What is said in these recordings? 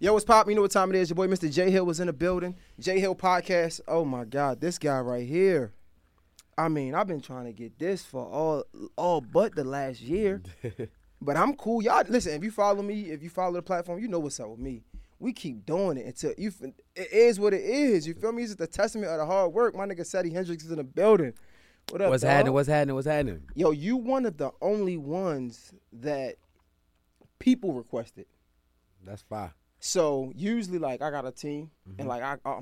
Yo, what's poppin'? You know what time it is. Your boy Mr. Jay Hill was in the building. Jay Hill podcast. Oh my God, this guy right here. I mean, I've been trying to get this for all all but the last year. but I'm cool. Y'all listen, if you follow me, if you follow the platform, you know what's up with me. We keep doing it until you it is what it is. You feel me? It's a testament of the hard work. My nigga Seddy Hendrix is in the building. What up? What's dog? happening? What's happening? What's happening? Yo, you one of the only ones that people requested. That's fine. So usually, like I got a team, Mm-hmm. and like I, I,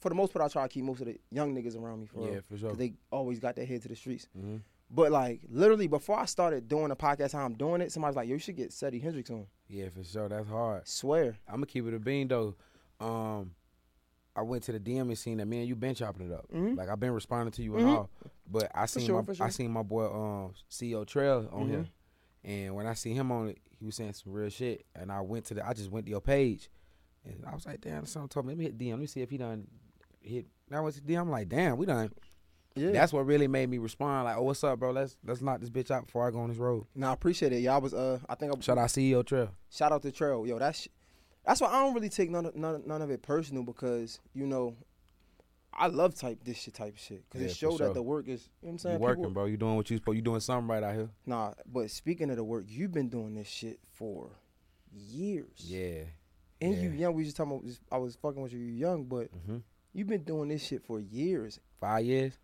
for the most part, I try to keep most of the young niggas around me. For Yeah, real, for sure. They always got their head to the streets. Mhm. But like literally, before I started doing the podcast, how I'm doing it, somebody's like, "Yo, you should get Seddy Hendrix on." Yeah, for sure. That's hard. Swear. I'm gonna keep it a bean though. Um, I went to the DM and seen that man, you been chopping it up. Mhm. Like I've been responding to you and Mhm. all, but I seen sure, my sure. I seen my boy um CEO Trayle on Mhm. here, and when I see him on it, he was saying some real shit, and I went to the I just went to your page, and I was like, damn, someone told me let me hit DM, let me see if he done hit. Now what's DM? I'm like, damn, we done. Yeah. That's what really made me respond. Like, oh, what's up, bro? Let's let's knock this bitch out before I go on this road. no, I appreciate it. Y'all was uh, I think I Shout out CEO Trayle. shout out to Trayle. Yo, that's that's why I don't really take none of, none, none of it personal because you know. I love type this shit type of shit because Yeah, it showed sure. that the work is. You know what I'm saying? You working, People- bro. You doing what you supposed. You doing something right out here. Nah, but speaking of the work, you've been doing this shit for years. Yeah. And you young. We just talking about. I was fucking with you. You young, but hmm you've been doing this shit for years. Five years.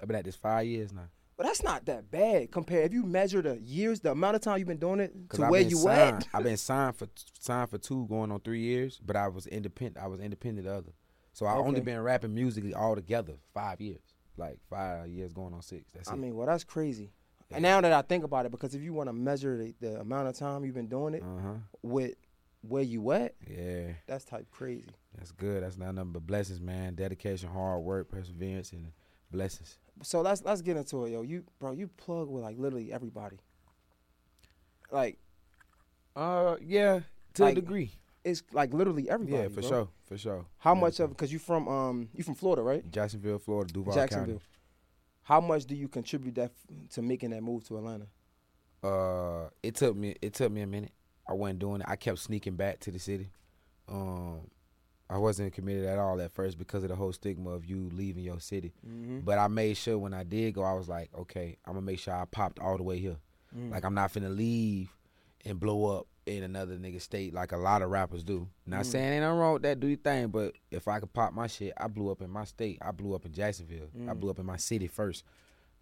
I've been at this five years now. But that's not that bad compared. If you measure the years, the amount of time you've been doing it to I've where you signed. at. I've been signed for signed for two, going on three years. But I was independent. I was independent of other. So I only been rapping musically all together five years. Like five years going on six. That's I it. mean, well, that's crazy. And now that I think about it, because if you want to measure the, the amount of time you've been doing it Uh huh. with where you at, Yeah. that's type crazy. That's good. That's not nothing but blessings, man. Dedication, hard work, perseverance, and blessings. So let's let's get into it, yo. You bro, you plug with like literally everybody. Like Uh, yeah, to Like, a degree. It's like literally everybody. Yeah, for bro. sure, for sure. How Yeah, much of because you from um you from Florida, right? Jacksonville, Florida, Duval Jacksonville. County. How much do you contribute that f- to making that move to Atlanta? Uh, it took me it took me a minute. I wasn't doing it. I kept sneaking back to the city. Um, I wasn't committed at all at first because of the whole stigma of you leaving your city. Mm-hmm. But I made sure when I did go, I was like, okay, I'm gonna make sure I popped all the way here. Mm. Like I'm not finna leave and blow up in another nigga state like a lot of rappers do. Not Mm. saying ain't nothing wrong with that, do your thing, but if I could pop my shit, I blew up in my state. I blew up in Jacksonville. I Mm. blew up in my city first.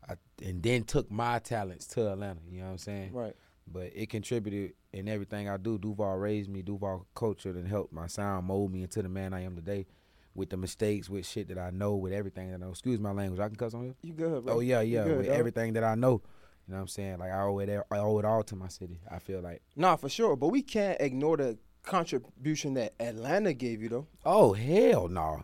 I, and then took my talents to Atlanta. You know what I'm saying? Right. But it contributed in everything I do. Duval raised me. Duval cultured and helped my sound mold me into the man I am today. With the mistakes, with shit that I know, with everything that I know. Excuse my language. I can cuss on here. You good, bro? Oh yeah, yeah. good, with dog. everything that I know. You know what I'm saying? Like I owe it. I owe it all to my city. I feel like. Nah, for sure. But we can't ignore the contribution that Atlanta gave you, though. Oh hell no.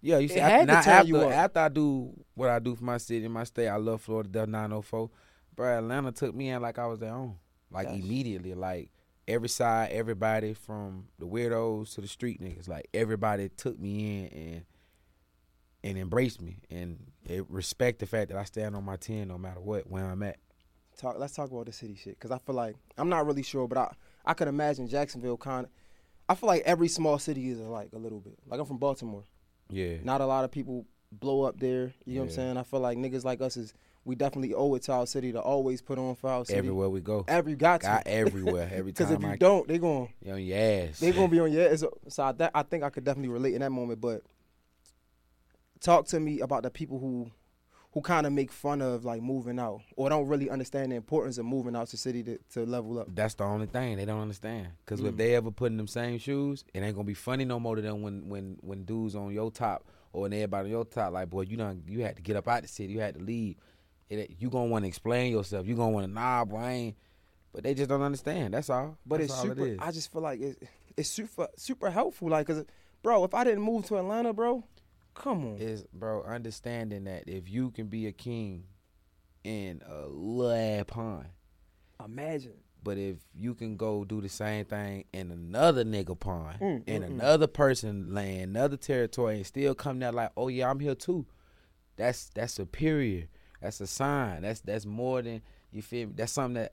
Yeah, you see, It I, had to now after you after I do what I do for my city my state, I love Florida Del 904. Bro, Atlanta took me in like I was their own, like immediately, like every side, everybody from the weirdos to the street niggas, like everybody took me in and and embraced me and respect the fact that I stand on my ten no matter what where I'm at. Talk. Let's talk about the city shit, because I feel like I'm not really sure, but I I could imagine Jacksonville kind of. I feel like every small city is like a little bit. Like I'm from Baltimore. Yeah, Not a lot of people blow up there. You know what I'm saying? I feel like niggas like us is we definitely owe it to our city to always put on for our city. everywhere we go, Every got to. got everywhere every time. Because if you I, don't, they going on your ass. they gonna be on your ass. So I, that, I think I could definitely relate in that moment. But talk to me about the people who who kind of make fun of like moving out or don't really understand the importance of moving out to city to, to level up. That's the only thing they don't understand. Cause Mm. if they ever put in them same shoes, it ain't gonna be funny no more to them when when when dudes on your top or when everybody on your top like, boy, you done you had to get up out the city, you had to leave. It, you gonna want to explain yourself. You gonna want to nah, boy, I ain't. But they just don't understand. That's all. But That's it's all super. It is. I just feel like it, it's super super helpful. Like, cause bro, if I didn't move to Atlanta, bro, come on. is bro understanding that if you can be a king in a little pond, Imagine. but if you can go do the same thing in another nigga pond, Mm, in mm, mm. another person land, another territory, and still come there like, oh yeah, I'm here too. That's that's superior. That's a sign. That's that's more than you feel. Me? That's something that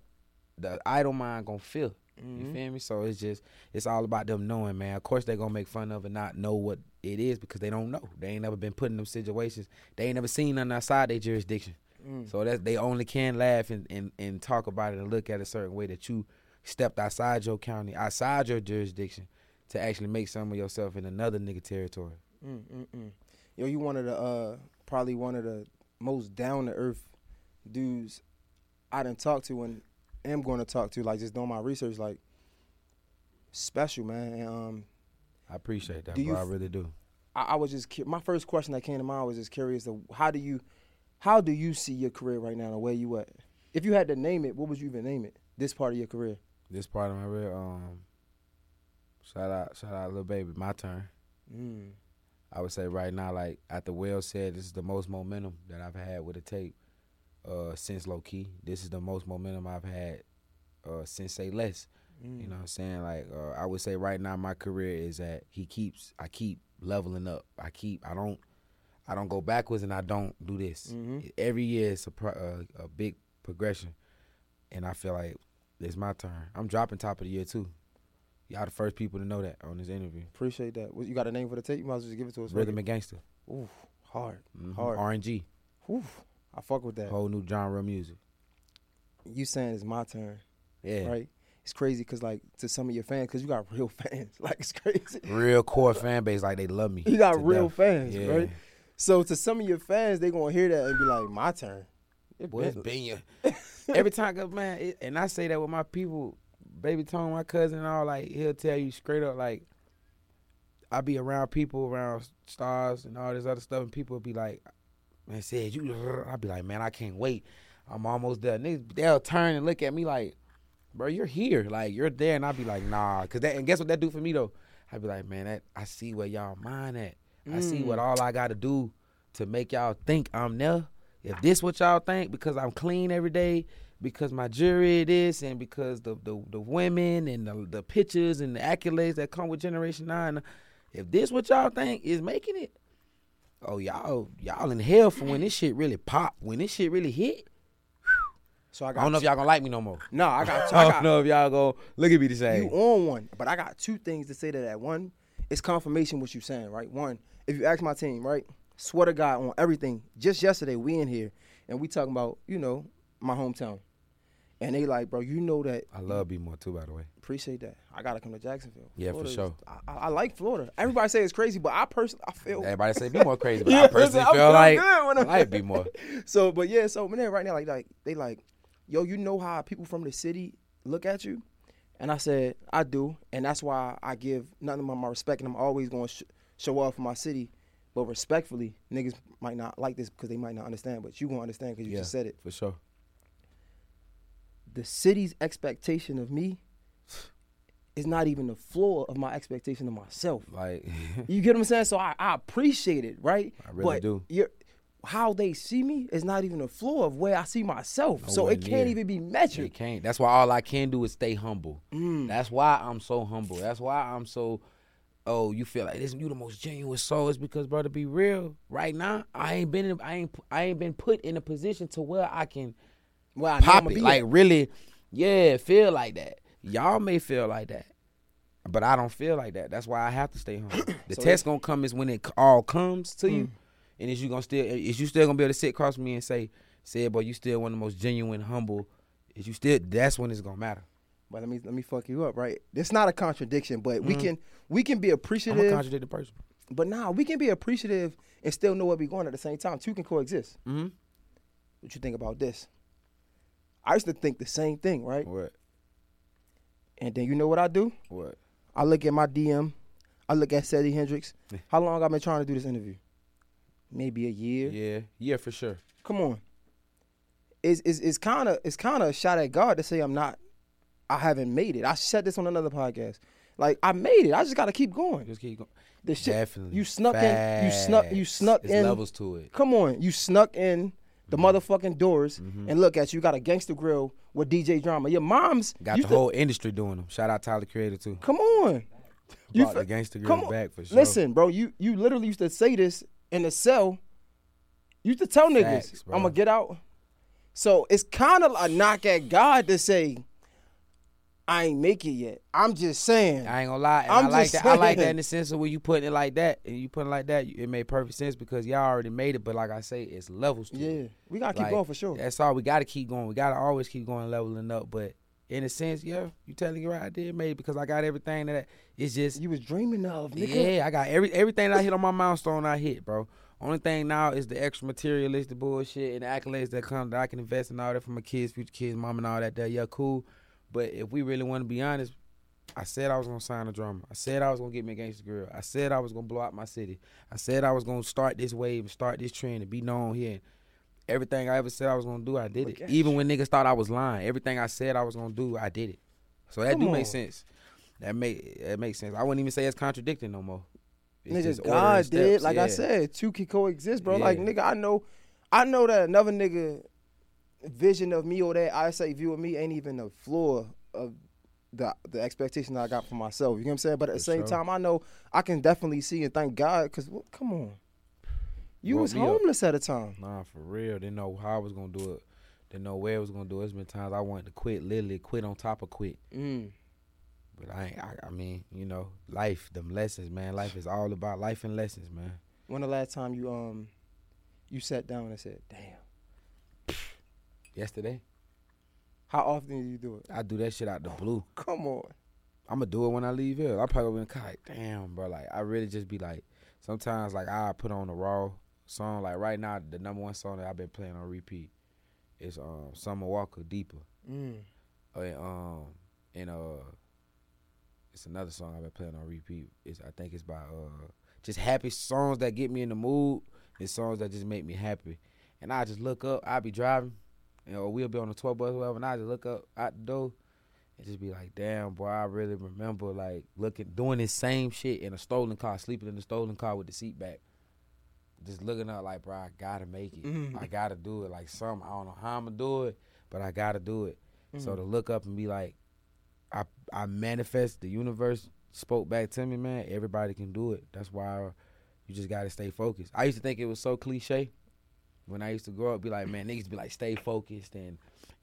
the idle mind gonna feel. You Mhm. feel me? So it's just it's all about them knowing, man. Of course they gonna make fun of and not know what it is because they don't know. They ain't never been put in them situations. They ain't never seen nothing outside their jurisdiction. Mm. So that they only can laugh and, and, and talk about it and look at it a certain way that you stepped outside your county, outside your jurisdiction, to actually make some of yourself in another nigga territory. Mm, mm, mm. Yo, you one of the uh probably one of the most down to earth dudes I didn't talk to and am going to talk to. Like just doing my research, like special man. And, um, I appreciate that, Do bro. you I really do. I, I was just cu- my first question that came to mind was just curious of how do you how do you see your career right now and where you at? If you had to name it, what would you even name it? This part of your career. This part of my real um shout out shout out little baby, my turn. Mm. I would say right now, like after Will said, this is the most momentum that I've had with a tape uh, since low key. This is the most momentum I've had uh, since say less. Mm. You know what I'm saying? Like uh, I would say right now my career is that he keeps I keep leveling up. I keep I don't I don't go backwards and I don't do this. Mhm. Every year it's a pro, uh, a big progression. And I feel like it's my turn. I'm dropping top of the year too. Y'all the first people to know that on this interview. Appreciate that. What- You got a name for the tape? You might as well just give it to us. Rhythm and gangster. Ooh, hard. Mhm. Hard. RNG. Ooh, I fuck with that. Whole new genre of music. You saying it's my turn, Yeah. right? It's crazy because like to some of your fans, because you got real fans. Like it's crazy. Real core fan base, like they love me. You got real death. fans, Yeah. right? So to some of your fans, they gonna hear that and be like, "My turn." It Boy, it's been- your every time, man, it, and I say that with my people, baby Tone, my cousin, and all. Like he'll tell you straight up, like I be around people, around stars, and all this other stuff, and people will be like, "Man, said you," I be like, "Man, I can't wait. I'm almost there." Niggas, they'll turn and look at me like, "Bro, you're here, like you're there," and I be like, "Nah," cause that, and guess what that do for me though? I be like, "Man, that I see where y'all mind at. I see what mm. all I got to do to make y'all think I'm there." if this what y'all think because I'm clean every day, because my jury this, and because the the, the women and the, the pictures and the accolades that come with Generation Now, if this what y'all think is making it, oh y'all y'all in hell for when this shit really pop, when this shit really hit. So I I don't know if y'all gonna like me no more. No, I got. I I don't got know if y'all gonna look at me the you same. on one, but I got two things to say to that. One, it's confirmation what you saying, right? One, if you ask my team, right, swear to God on everything. Just yesterday, we in here and we talking about, you know, my hometown, and they like, bro, you know that. I love B more too, by the way. Appreciate that. I gotta come to Jacksonville. Yeah, for Florida is- sure. I, I, I like Florida. Everybody say it's crazy, but I personally, I feel. Everybody say be more crazy, but Yeah, I personally I feel feel like I like be more. So, but yeah, so man, right now, like, like they like, yo, you know how people from the city look at you, and I said I do, and that's why I give nothing but my respect, and I'm always going to sh- show off for my city, but respectfully, niggas might not like this because they might not understand, but you gonna understand because you Yeah. just said it. For sure. The city's expectation of me is not even the floor of my expectation of myself. Like You get what I'm saying? So I, I appreciate it, right? I really but do. You're, how they see me is not even the floor of where I see myself. so it can't near. even be measured. can't. That's why all I can do is stay humble. Mm. That's why I'm so humble. That's why I'm so. Oh, you feel like this? Is you the most genuine soul. It's because, brother, be real. Right now, I ain't been. In, I ain't. I ain't been put in a position to where I can Well, I pop it. be Like at. really, yeah, feel like that. Y'all may feel like that, but I don't feel like that. That's why I have to stay humble. The So test gonna come is when it all comes to you, Mm. And is you gonna still is you still gonna be able to sit across from me and say, "Say, boy, you still one of the most genuine, humble." Is you still? That's when it's gonna matter. But let me let me fuck you up, right? It's not a contradiction, but we Mhm. can we can be I'm a appreciative. contradicted person. But now we can be appreciative and still know where we're going at the same time. Two can coexist. Mm-hmm. What you think about this? I used to think the same thing, right? What? And then you know what I do? What? I look at my DM. I look at Seddy Hendrix. How long I've been trying to do this interview? Maybe a year. Yeah, yeah, for sure. Come on. It's it's it's kind of it's kind of a shot at God to say I'm not. I haven't made it. I said this on another podcast. Like I made it. I just got to keep going. Just keep going. The shit. Definitely. You snuck in. You snuck. You snuck There's in. levels to it. Come on. You snuck in the Mm-hmm. motherfucking doors and look at you. You got a gangster grill with DJ Drama. Your mom's Got the whole industry doing them. Shout out Tyler Creator too. Come on. You brought fe- the gangster come on. back for sure. Listen, bro, you you literally used to say this in the cell. You used to tell niggas, Facts. I'm gonna get out. So it's kind of a knock at God to say, I ain't make it yet. I'm just saying. I ain't gonna lie. And I'm I like just that. I like that in the sense of when you putting it like that, and you putting it like that, it made perfect sense because y'all already made it. But like I say, it's levels to yeah, it. we gotta keep Like, going for sure. That's all. We got to keep going. We got to always keep going, leveling up. But in a sense, yeah, you telling you right, I did made because I got everything that it's just You was dreaming of, nigga. yeah. I got every everything that I hit on my milestone. I hit, bro. Only thing now is the extra materialistic bullshit and the accolades that come that I can invest in all that for my kids, future kids, mom, and all that. That yeah, cool. But if we really want to be honest, I said I was gonna sign a drummer. I said I was gonna get me a gangster girl. I said I was gonna blow out my city. I said I was gonna start this wave and start this trend and be known here. Everything I ever said I was gonna do, I did it. Even when niggas thought I was lying, everything I said I was gonna do, I did it. So that Come do on. make sense. That make that makes sense. I wouldn't even say it's contradicting no more. It's Nigga, just God did. steps, Like I said, two can coexist, bro. Like nigga, I know, I know that another nigga vision of me or that I say view of me ain't even the floor of the the expectation that I got for myself. You know what I'm saying? But at the For same sure. time, I know I can definitely see and thank God because come on, you was me up. homeless at a time. Nah, for real. Didn't know how I was gonna do it. Didn't know where I was gonna do it. There's been times I wanted to quit, literally quit on top of quit. Mm. But I, ain't, I, I mean, you know, life, them lessons, man. Life is all about life and lessons, man. When the last time you um you sat down and said, "Damn, Yesterday, how often do you do it?" I do that shit out the blue. Come on, I'm gonna do it when I leave here. I probably in the car, like, damn, bro. Like, I really just be like, sometimes, like, I put on a raw song. Like, right now, the number one song that I've been playing on repeat is um, Summer Walker, Deeper. mm. And, um, and uh, it's another song I've been playing on repeat. It's I think it's by uh, just happy songs that get me in the mood. and songs that just make me happy. And I just look up. I be driving, you know, we'll be on the tour bus, or whatever, and I just look up out the door and just be like, "Damn, boy, I really remember like looking, doing this same shit in a stolen car, sleeping in the stolen car with the seat back." Just looking up like, bro, I gotta make it. Mhm. I gotta do it. Like some, I don't know how I'm gonna do it, but I gotta do it. So Mhm. to look up and be like, I I manifest the universe spoke back to me, man. Everybody can do it. That's why you just gotta stay focused. I used to think it was so cliche when I used to grow up. Be like, man, niggas be like, stay focused and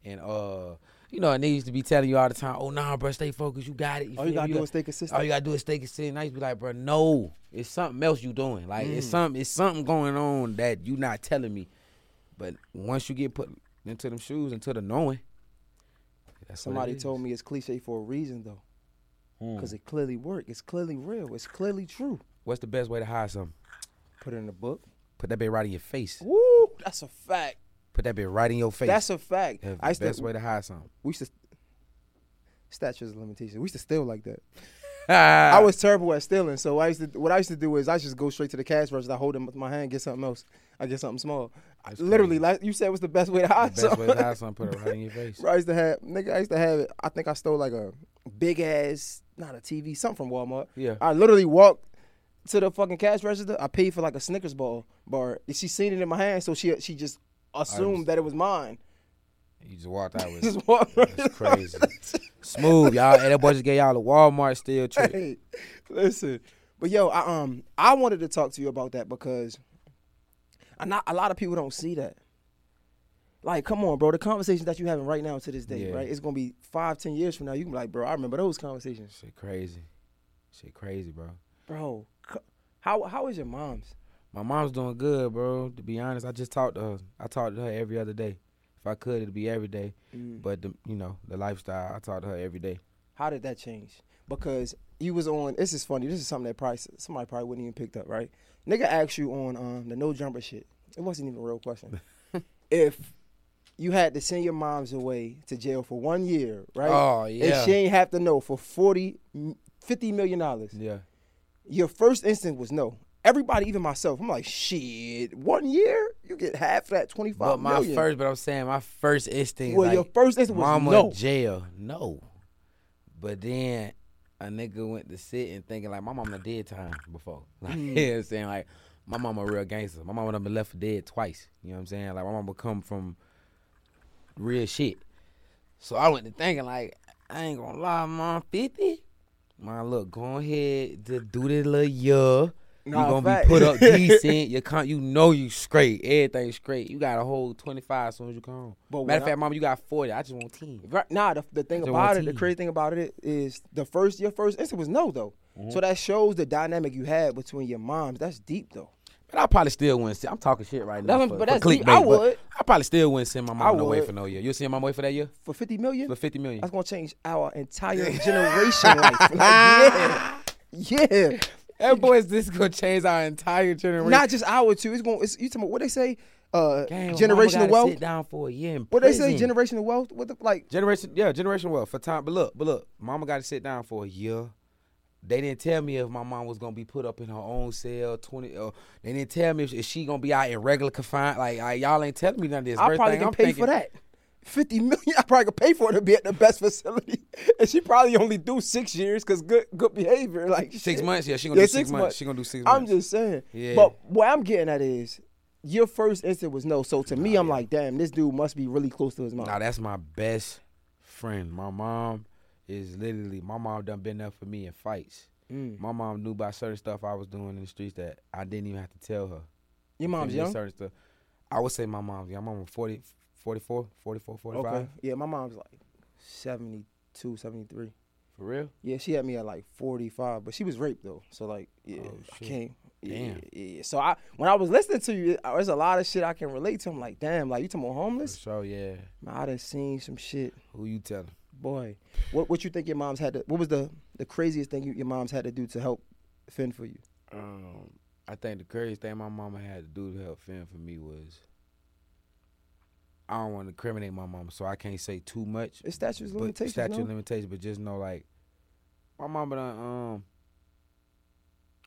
and uh, you know, and they used to be telling you all the time, oh nah, bro, stay focused. You got it. all you gotta do is stay consistent. All you gotta do is stay consistent. I used to be like, bro, no, it's something else you doing. Like it's Mm. something, it's something going on that you not telling me. But once you get put into them shoes, into the knowing, that's what it Somebody told me it's cliche for a reason though, Mm. because it clearly worked. It's clearly real. It's clearly true. What's the best way to hide something? Put it in a book. Put that bit right in your face. Woo, that's a fact. Put that bit right in your face. That's a fact. That's I the used best to, way to hide something. we used to statutes of limitations. We used to steal like that. I was terrible at stealing, so I used to. What I used to do is I just go straight to the cash register. I hold it with my hand, get something else. I get something small. That's literally, crazy. like you said, was the best way to the hide best way something. to hide something. Put it right in your face. Bro, I used to have nigga. I used to have it. I think I stole like a big ass, not a TV, something from Walmart. Yeah. I literally walked to the fucking cash register. I paid for like a Snickers bar bar. She seen it in my hand, so she she just assumed that it was mine. You just walked out with it. Just walked right That's crazy. Smooth, y'all. Hey, that boy just gave y'all a Walmart steal trick. Hey, listen, but yo, I um I wanted to talk to you about that because I not a lot of people don't see that. Like, come on, bro. The conversations that you're having right now to this day, Yeah. right? It's gonna be five, ten years from now. You can be like, bro, I remember those conversations, Shit crazy. Shit crazy, bro. bro. How how is your mom's? My mom's doing good, bro. To be honest, I just talked to her. I talked to her every other day. If I could, it'd be every day. Mm. But the, you know, the lifestyle, I talk to her every day. How did that change? Because you was on. This is funny. This is something that probably somebody probably wouldn't even picked up. Right? Nigga asked you on um, the no jumper shit. It wasn't even a real question. if you had to send your moms away to jail for one year, right? Oh yeah. And she ain't have to know for 40, 50 million dollars. yeah. Your first instinct was no. Everybody, even myself, I'm like, shit. One year, you get half of that twenty But my million. first, but I'm saying my first instinct. Well, like, your first instinct was mama no. jail. No. But then a nigga went to sit and thinking like my mama did time before. Like Hmm. you know what I'm saying? Like my mama a real gangster. My mama done been left for dead twice. You know what I'm saying? Like my mama come from real shit. So I went to thinking like, I ain't gonna lie, mom, 50? My look, go ahead to do this little year. You Nah, gonna fact. be put up decent. You can't, you know you straight. Everything's straight. You got a whole 25 as soon as you come home. But Matter of fact, mama, you got 40. I just want 10. Right, nah, the, the thing about it, the crazy thing about it is the first your first instinct was no though. Mm-hmm. So that shows the dynamic you had between your moms. That's deep though. But I probably still wouldn't send. I'm talking shit right now. That's- for, but that's deep. clickbait, I would. I probably still wouldn't send my mom away for no year. You send my mom away for that year? For fifty million, For 50 million. that's gonna change our entire generation life. Like, yeah, yeah. That boy is this gonna change our entire generation. Not just our two. It's gonna. It's, you talking about what they say? Uh, Gang, mama generational wealth. Sit down for a year. In What they say? prison. Generational wealth. What the like? Generation, yeah, generational wealth for time. But look, but look, mama got to sit down for a year. They didn't tell me if my mom was gonna be put up in her own cell. Twenty. Uh, they didn't tell me if, if she gonna be out in regular confined. Like I, y'all ain't telling me none of this. I First probably thing can I'm pay thinking, for that. Fifty million. I probably could pay for it to be at the best facility, and she probably only do six years because good good behavior. Like Six shit. months. Yeah, she gonna Yeah, do six, months. She gonna do six months. I'm just saying. Yeah. But what I'm getting at is your first instinct was no. So to me, I'm like, damn, this dude must be really close to his mom. Now that's my best friend. My mom is literally my mom done been there for me in fights. Mm. My mom knew about certain stuff I was doing in the streets that I didn't even have to tell her. Your mom's young. Certain stuff. I would say my mom's young. My mom 40, 44, 44, 45. Okay. Yeah, my mom's like 72, 73. For real? Yeah, she had me at like 45, but she was raped though. So like, yeah, Oh, I can't. Yeah, Damn. yeah. So I when I was listening to you, there's a lot of shit I can relate to. I'm like, damn, like you talking about For homeless? sure, yeah. Man, I done seen some shit. Who you telling? Boy, what what you think your mom's had to? What was the the craziest thing you, your mom's had to do to help fend for you? Um, I think the craziest thing my mama had to do to help fend for me was I don't want to incriminate my mama, so I can't say too much. It's statutes of limitations. statute of limitations, but just know like my mama done um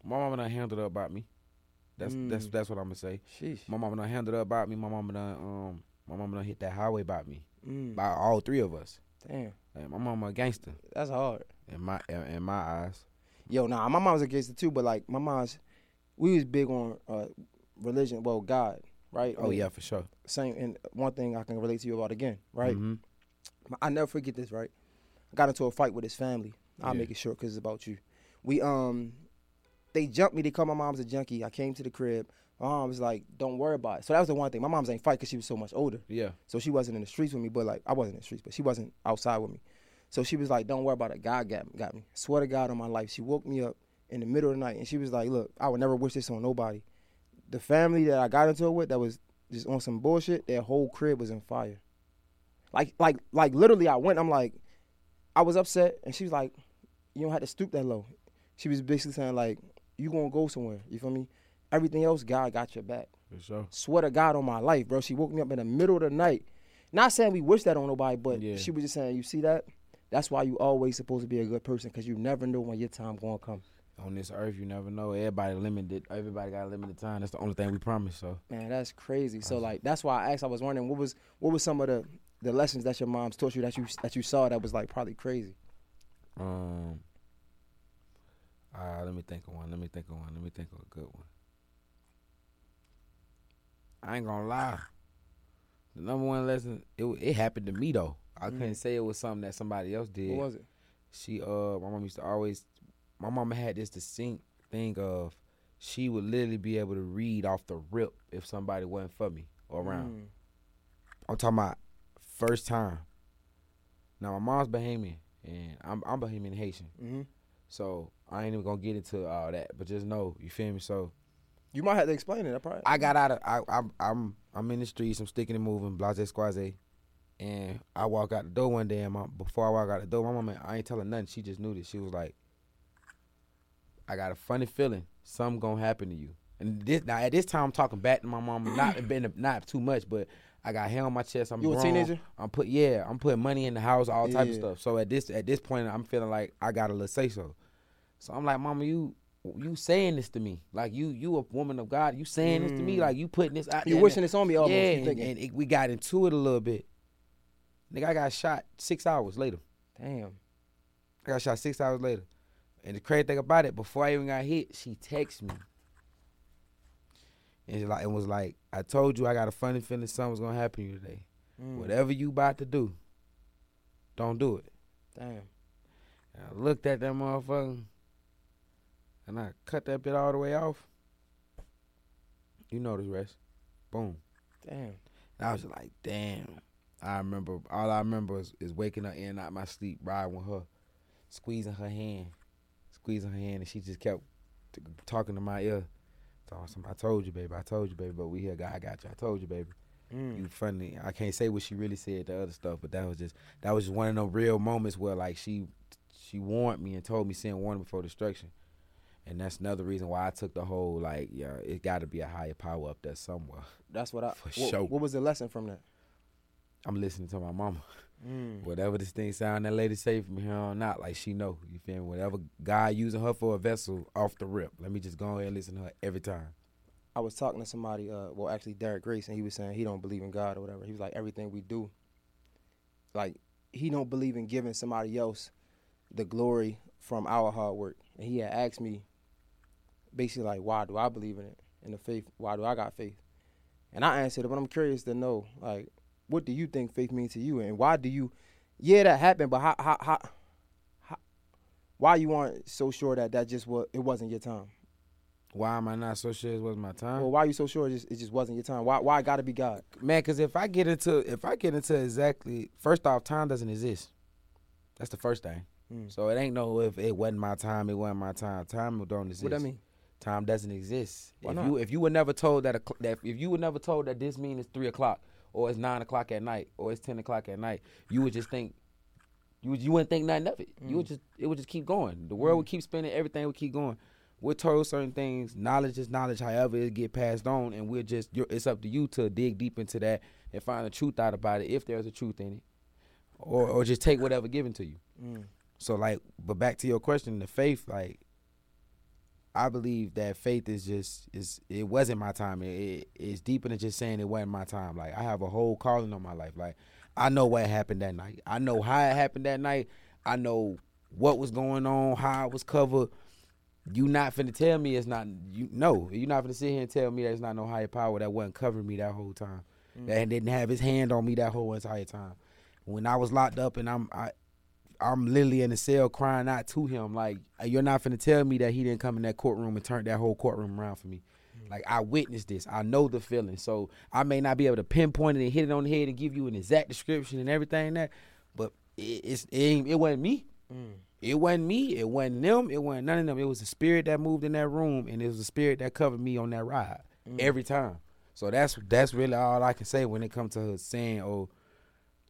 my mama done handled up about me. That's that's Mm. that's what I'm gonna say. Sheesh. My mama done handled up about me. My mama done um my mama done hit that highway about me. Mm, By all three of us. damn, Like, my mama a gangster that's hard. in my in, in my eyes. Yo, nah, my mom's against it too, but like my mom's, we was big on uh, religion. Well, God, right? Oh yeah, for sure. Same. And one thing I can relate to you about again, right? Mhm. I never forget this, right? I got into a fight with his family. I'll Yeah. make it short because it's about you. We um, they jumped me. They called my mom's a junkie. I came to the crib. My mom was like, "Don't worry about it." So that was the one thing. My mom's ain't fight because she was so much older. Yeah. So she wasn't in the streets with me, but like I wasn't in the streets, but she wasn't outside with me. So she was like, "Don't worry about it. God got got me. Swear to God on my life." She woke me up in the middle of the night, and she was like, "Look, I would never wish this on nobody. The family that I got into it with, that was just on some bullshit. Their whole crib was in fire. Like, like, like literally, I went. I'm like, I was upset, and she was like, "You don't have to stoop that low." She was basically saying like, "You gonna go somewhere? You feel me? Everything else, God got your back." For sure. Swear to God on my life, bro. She woke me up in the middle of the night. Not saying we wish that on nobody, but Yeah. she was just saying, you see that? That's why you always supposed to be a good person because you never know when your time gonna come. On this earth, you never know. Everybody limited. Everybody got a limited time. That's the only thing we promise. So Man, that's crazy. So like that's why I asked. I was wondering what was what was some of the the lessons that your mom's taught you that you that you saw that was like probably crazy. Um. Uh, let me think of one. Let me think of one. Let me think of a good one. I ain't gonna lie. The number one lesson it it happened to me though. I Mm. couldn't say it was something that somebody else did. What was it? She uh, my mom used to always. My mama had this distinct thing of she would literally be able to read off the rip if somebody wasn't for me or around. Mm. I'm talking about first time. Now my mom's Bahamian and I'm I'm Bahamian Haitian. Mhm. So I ain't even gonna get into all that, but just know, you feel me? So You might have to explain it. I probably. I got out of I I'm I'm I'm in the streets, I'm sticking and moving, blase squaze. And I walk out the door one day and my before I walk out the door, my mama I ain't telling nothing. She just knew this. She was like, I got a funny feeling something gonna happen to you. And this now at this time I'm talking back to my mom, not been not too much, but I got hair on my chest. I'm You a teenager? I'm put yeah, I'm putting money in the house, all type of stuff. So at this at this point, I'm feeling like I got a little say so. So I'm like, Mama, you you saying this to me? Like you you a woman of God? You saying this to me? Mm. Like you putting this out? You wishing this on me almost, Yeah, and, and it, we got into it a little bit. Nigga, I got shot six hours later. Damn. I got shot six hours later. And the crazy thing about it, before I even got hit, she texted me. And it like was like, I told you I got a funny feeling something was gonna happen to you today. Mm. Whatever you about to do, don't do it. Damn. And I looked at that motherfucker and I cut that bit all the way off. You know the rest. Boom. Damn. And I was like, damn. I remember all I remember is, is waking up in and out my sleep, riding with her, squeezing her hand, squeezing her hand, and she just kept t- talking to my ear. Talking some, I told you, baby. I told you, baby. But we here, God, I got you. I told you, baby. Mm. You funny. I can't say what she really said the other stuff, but that was just that was just one of those real moments where like she she warned me and told me sin warning before destruction. And that's another reason why I took the whole like, yeah, it got to be a higher power up there somewhere. That's what I. For what, sure. what was the lesson from that? I'm listening to my mama. Mm. Whatever this thing sound that lady say from here on out, like she know. You feel me? Whatever God using her for a vessel off the rip. Let me just go ahead and listen to her every time. I was talking to somebody, uh, well, actually Derek Grace, and he was saying he don't believe in God or whatever. He was like, everything we do, like he don't believe in giving somebody else the glory from our hard work. And he had asked me, basically like, why do I believe in it, in the faith? Why do I got faith? And I answered it, but I'm curious to know, like, what do you think faith means to you, and why do you? Yeah, that happened, but how, how, how, how why you aren't so sure that that just was it wasn't your time? Why am I not so sure it was my time? Well, why are you so sure it just, it just wasn't your time? Why why it got to be God? Man, because if I get into if I get into exactly first off, time doesn't exist. That's the first thing. Mm. So it ain't no if it wasn't my time, it wasn't my time. Time don't exist. What that mean? Time doesn't exist. Why if not? you if you were never told that, a, that if you were never told that this means it's three o'clock or it's nine o'clock at night or it's ten o'clock at night, you would just think you would, you wouldn't think nothing of it. You Mm. would just it would just keep going. The world would keep spinning. Everything would keep going. We're told certain things. Knowledge is knowledge. However, it get passed on, and we're just it's up to you to dig deep into that and find the truth out about it if there's a truth in it, or or just take whatever given to you. Mm. So like, but back to your question, the faith, like, I believe that faith is just is it wasn't my time. It, it- it's deeper than just saying it wasn't my time. Like I have a whole calling on my life. Like I know what happened that night. I know how it happened that night. I know what was going on, how it was covered. You not finna tell me it's not you no. You not finna sit here and tell me there's not no higher power that wasn't covering me that whole time. Mm. That didn't have his hand on me that whole entire time. When I was locked up and I'm I I'm literally in the cell crying out to him like you're not finna tell me that he didn't come in that courtroom and turn that whole courtroom around for me. Like I witnessed this. I know the feeling. So I may not be able to pinpoint it and hit it on the head and give you an exact description and everything that, but it, it's it, ain't, it wasn't me. Mm. It wasn't me. It wasn't them. It wasn't none of them. It was the spirit that moved in that room, and it was the spirit that covered me on that ride every time. So that's that's really all I can say when it comes to her saying, "Oh,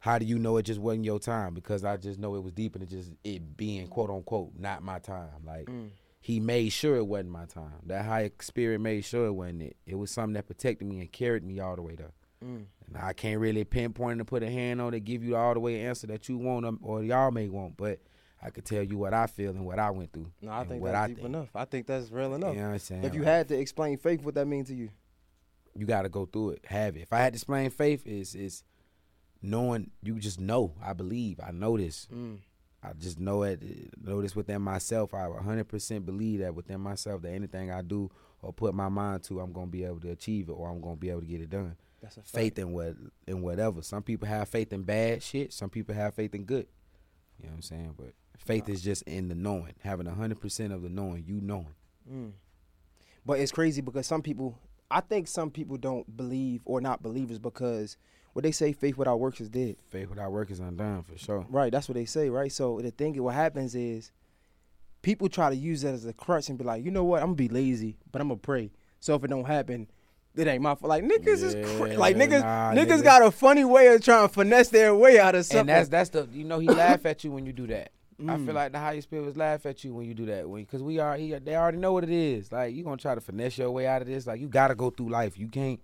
how do you know it just wasn't your time?" Because I just know it was deeper than just it being quote unquote not my time. Like Mm. he made sure it wasn't my time. That higher spirit made sure it wasn't it. It was something that protected me and carried me all the way there. Mm. And I can't really pinpoint and put a hand on it, give you the all the way answer that you want or y'all may want, but I could tell you what I feel and what I went through. No, I think what that's I deep think. enough. I think that's real enough. You know what I'm saying? If you Like, had to explain faith, what that mean to you? you got to go through it, have it. If I had to explain faith, is is knowing you just know. I believe. I know this. Mm. I just know it. Know this within myself. I 100% believe that within myself that anything I do or put my mind to, I'm gonna be able to achieve it or I'm gonna be able to get it done. That's a faith in what in whatever. Some people have faith in bad shit. Some people have faith in good. You know what I'm saying? But faith is just in the knowing, having hundred percent of the knowing. You knowing. Mm. But it's crazy because some people, I think some people don't believe or not believers because what they say, faith without works is dead. Faith without work is undone for sure. Right, that's what they say, right? So the thing, what happens is, people try to use that as a crutch and be like, you know what, I'm gonna be lazy, but I'm gonna pray. So if it don't happen, it ain't my fault. Like niggas is cra- like niggas, nah, niggas nigga. got a funny way of trying to finesse their way out of something. And that's that's the you know he laugh at you when you do that. I Mm. feel like the highest spirits laugh at you when you do that. When because we are he, they already know what it is. Like you gonna try to finesse your way out of this. Like you gotta go through life. You can't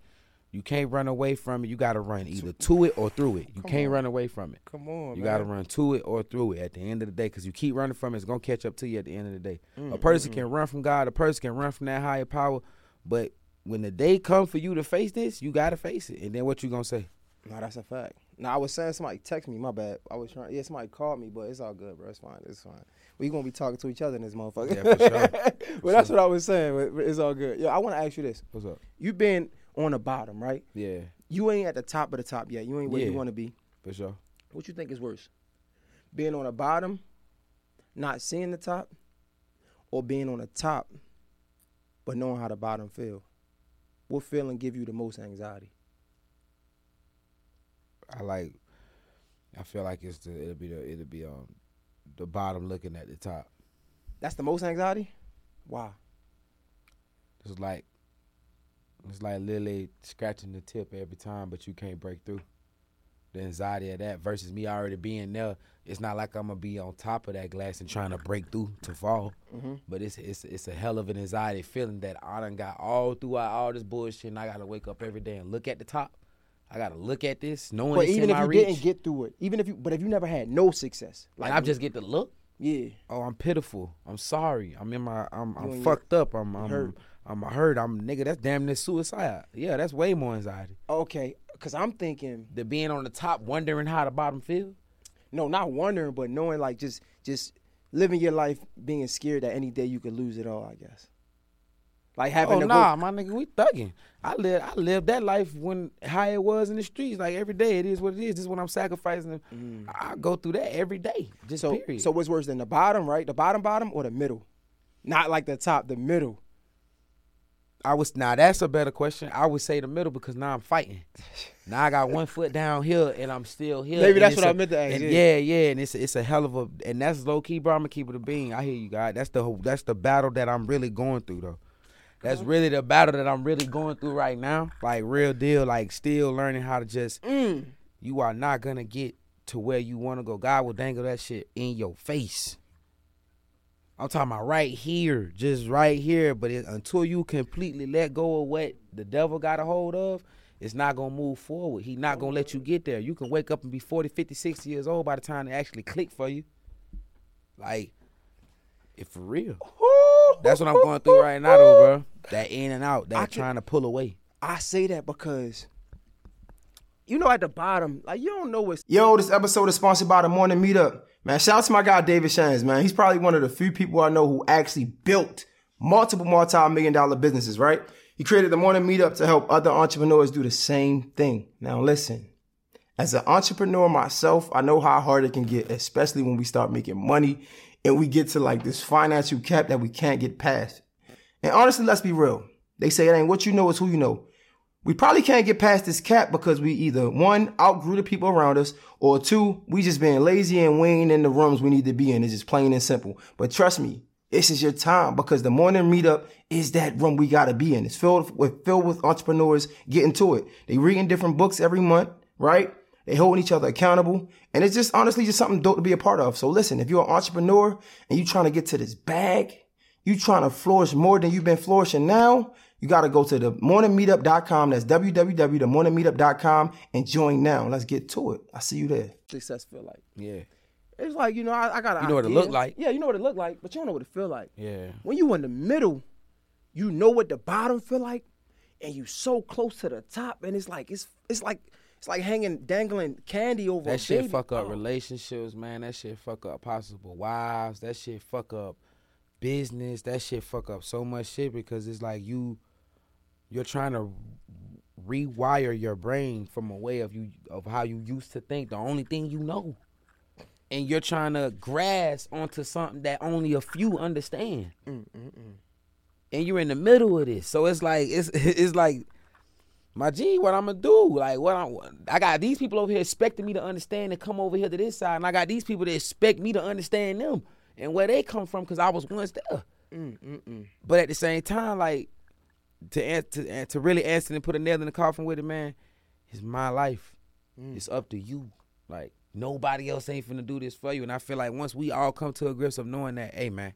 you can't run away from it. You gotta run either to it or through it. You Come can't on. run away from it. Come on, You gotta run to it or through it at the end of the day. Cause you keep running from it, it's gonna catch up to you at the end of the day. Mm, a person mm, can run from God. A person can run from that higher power. But when the day comes for you to face this, you gotta face it. And then what you gonna say? No, that's a fact. No, I was saying somebody text me. My bad. I was trying. Yeah, somebody called me, but it's all good, bro. It's fine. It's fine. We gonna be talking to each other in this motherfucker. Yeah, for sure. but that's what I was saying. But but it's all good. Yo, I want to ask you this. What's up? You been on the bottom, right? Yeah, You ain't at the top of the top yet. You ain't where you want to be. for sure. What you think is worse? Being on the bottom, not seeing the top, or being on the top, but knowing how the bottom feel? What feeling give you the most anxiety? I like. I feel like it's the it'll be the it'll be um the bottom looking at the top. That's the most anxiety? Why? It's like it's like literally scratching the tip every time, but you can't break through. The anxiety of that versus me already being there. It's not like I'm gonna be on top of that glass and trying to break through to fall. Mm-hmm. But it's it's it's a hell of an anxiety feeling that I done got all throughout all this bullshit. and I gotta wake up every day and look at the top. I gotta look at this, knowing But even if you reach. didn't get through it, even if you, but if you never had no success, like I just get to look. yeah, oh, I'm pitiful. I'm sorry. I'm in my. I'm. I'm fucked up. I'm. I'm hurt. I'm hurt. I'm nigga. That's damn near suicide. Yeah, that's way more anxiety. okay. Cause I'm thinking, The being on the top, wondering how the bottom feel. no, not wondering, but knowing like just, just living your life, being scared that any day you could lose it all. I guess, like having oh to nah, go. my nigga, we thugging. I live. I lived that life when how it was in the streets. Like every day, it is what it is. This is what I'm sacrificing. Mm. I go through that every day. Just So, period. so what's worse than the bottom, right? The bottom, bottom, or the middle? Not like the top, the middle. I was now that's a better question. I would say the middle because now I'm fighting. Now I got one foot down here and I'm still here. Maybe that's what a- I meant to ask, yeah. yeah, yeah, and it's it's a hell of a and that's low key, bro. I'm gonna keep it a bean. I hear you, God. That's the whole- that's the battle that I'm really going through though. That's really the battle that I'm really going through right now. Like real deal. Like still learning how to just. Mm. You are not gonna get to where you want to go. God will dangle that shit in your face. I'm talking about right here, just right here. But it, until you completely let go of what the devil got a hold of, it's not gonna move forward. He not gonna let you get there. You can wake up and be 40, 50, 60 years old by the time it actually click for you. Like, if for real. That's what I'm going through right now, though, bro. That in and out, I that can- trying to pull away. I say that because you know at the bottom, like you don't know what's Yo, this episode is sponsored by the morning meetup. Man, shout out to my guy David Shands, man. He's probably one of the few people I know who actually built multiple multi-million dollar businesses, right? He created the morning meetup to help other entrepreneurs do the same thing. Now listen, as an entrepreneur myself, I know how hard it can get, especially when we start making money and we get to like this financial cap that we can't get past. And honestly, let's be real. They say it ain't what you know, it's who you know. We probably can't get past this cap because we either one, outgrew the people around us, or two, we just being lazy and we ain't in the rooms we need to be in. It's just plain and simple. But trust me, this is your time because the morning meetup is that room we gotta be in. It's filled with filled with entrepreneurs getting to it. They reading different books every month, right? They holding each other accountable. And it's just honestly just something dope to be a part of. So listen, if you're an entrepreneur and you trying to get to this bag, you trying to flourish more than you've been flourishing now, you got to go to the morningmeetup.com. That's www.themorningmeetup.com and join now. Let's get to it. I see you there. Success feel like. Yeah, It's like, you know, I, I got You know what it look like. Yeah, you know what it look like, but you don't know what it feel like. yeah. When you in the middle, you know what the bottom feel like, and you so close to the top, and it's like it's it's like it's like hanging dangling candy over a That shit baby. fuck up Oh. relationships, man. That shit fuck up possible wives. That shit fuck up business. That shit fuck up so much shit because it's like you, you're trying to rewire your brain from a way of you of how you used to think. The only thing you know, and you're trying to grasp onto something that only a few understand. Mm, And you're in the middle of this, so it's like it's it's like my G, what I'm gonna do? Like, what I'm, I got these people over here expecting me to understand and come over here to this side, and I got these people that expect me to understand them and where they come from because I was once there. Mm, But at the same time, like to an- to to really answer and put a nail in the coffin with it, man, it's my life. Mm. It's up to you. Like Nobody else ain't finna do this for you. And I feel like once we all come to a grips of knowing that, hey man,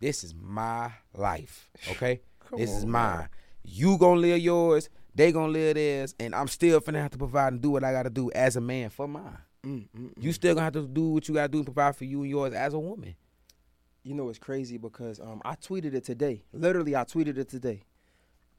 this is my life. Okay? This is mine. man. You gonna live yours, they gonna live theirs, and I'm still finna have to provide and do what I gotta do as a man for mine. Mm, mm, mm. You still gonna have to do what you gotta do and provide for you and yours as a woman. You know it's crazy because um I tweeted it today. Literally, I tweeted it today.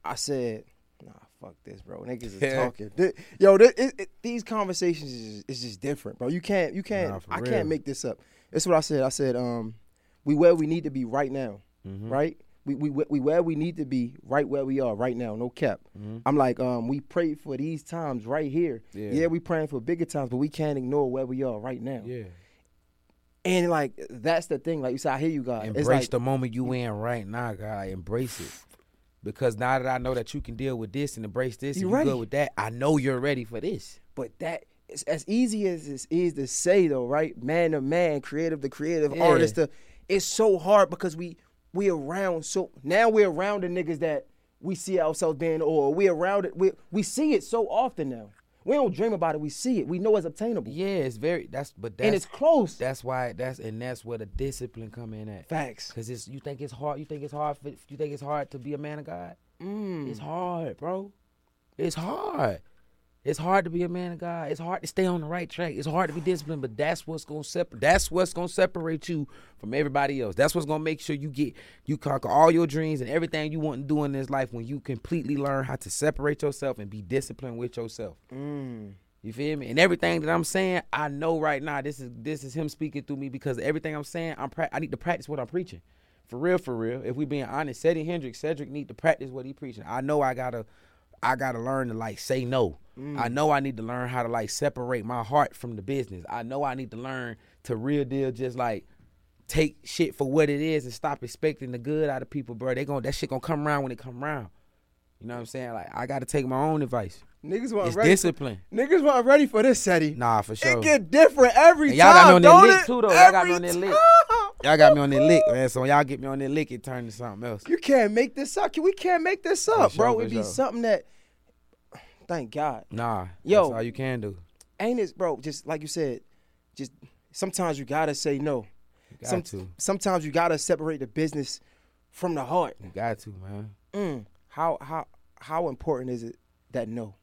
I said, "Nah, fuck this, bro. Niggas is talking. Th- Yo, th- it, it, these conversations is, is just different, bro. You can't, you can't. Nah, I real. can't make this up. That's what I said. I said, um, we where we need to be right now, Mhm. right? We, we we where we need to be right where we are right now. No cap. Mhm. I'm like, um, we pray for these times right here. Yeah. yeah, we praying for bigger times, but we can't ignore where we are right now. Yeah. And like that's the thing. Like you said, I hear you guys. Embrace like the moment you in right now, God. Embrace it. Because now that I know that you can deal with this and embrace this, You and you good with that, I know you're ready for this. But that is as easy as it is to say though, right? Man to man, creative to creative, Yeah. artist to it's so hard because we we around so now we're around the niggas that we see ourselves being or we around it we we see it so often now. We don't dream about it, we see it. We know it's obtainable. Yeah, it's very that's but that's and it's close. that's why that's and that's where the discipline come in at. Facts. Cause it's you think it's hard. You think it's hard. For, you think it's hard to be a man of God. Mm. It's hard, bro. It's hard. It's hard to be a man of God. It's hard to stay on the right track. It's hard to be disciplined, but that's what's gonna separate. That's what's gonna separate you from everybody else. That's what's gonna make sure you get you conquer all your dreams and everything you want to do in this life. When you completely learn how to separate yourself and be disciplined with yourself. Mm. You feel me? And everything that I'm saying, I know right now. This is this is him speaking through me because everything I'm saying, I'm pra- I need to practice what I'm preaching. For real, for real. If we being honest, Cedric Hendricks, Cedric need to practice what he preaching. I know I gotta, I gotta learn to like say no. Mm. I know I need to learn how to like separate my heart from the business. I know I need to learn to real deal just like take shit for what it is and stop expecting the good out of people, bro. They gon' that shit gonna come around when it come around. You know what I'm saying? Like I gotta take my own advice. Niggas weren't It's ready. discipline. For, niggas weren't ready for this, Seddy. Nah, for sure. It get different every And y'all time. got me on that lick too, though. Y'all got me on that lick. Y'all got me on that lick, man. So when y'all get me on that lick, it turn to something else. You can't make this up. We can't make this up, sure, bro. for It'd be sure. something that, thank God, Nah, Yo. that's all you can do. ain't it, bro? Just like you said, just sometimes you gotta say no. You got Some- to. Sometimes you gotta separate the business from the heart. You got to, man. Mm. How how how important is it that no?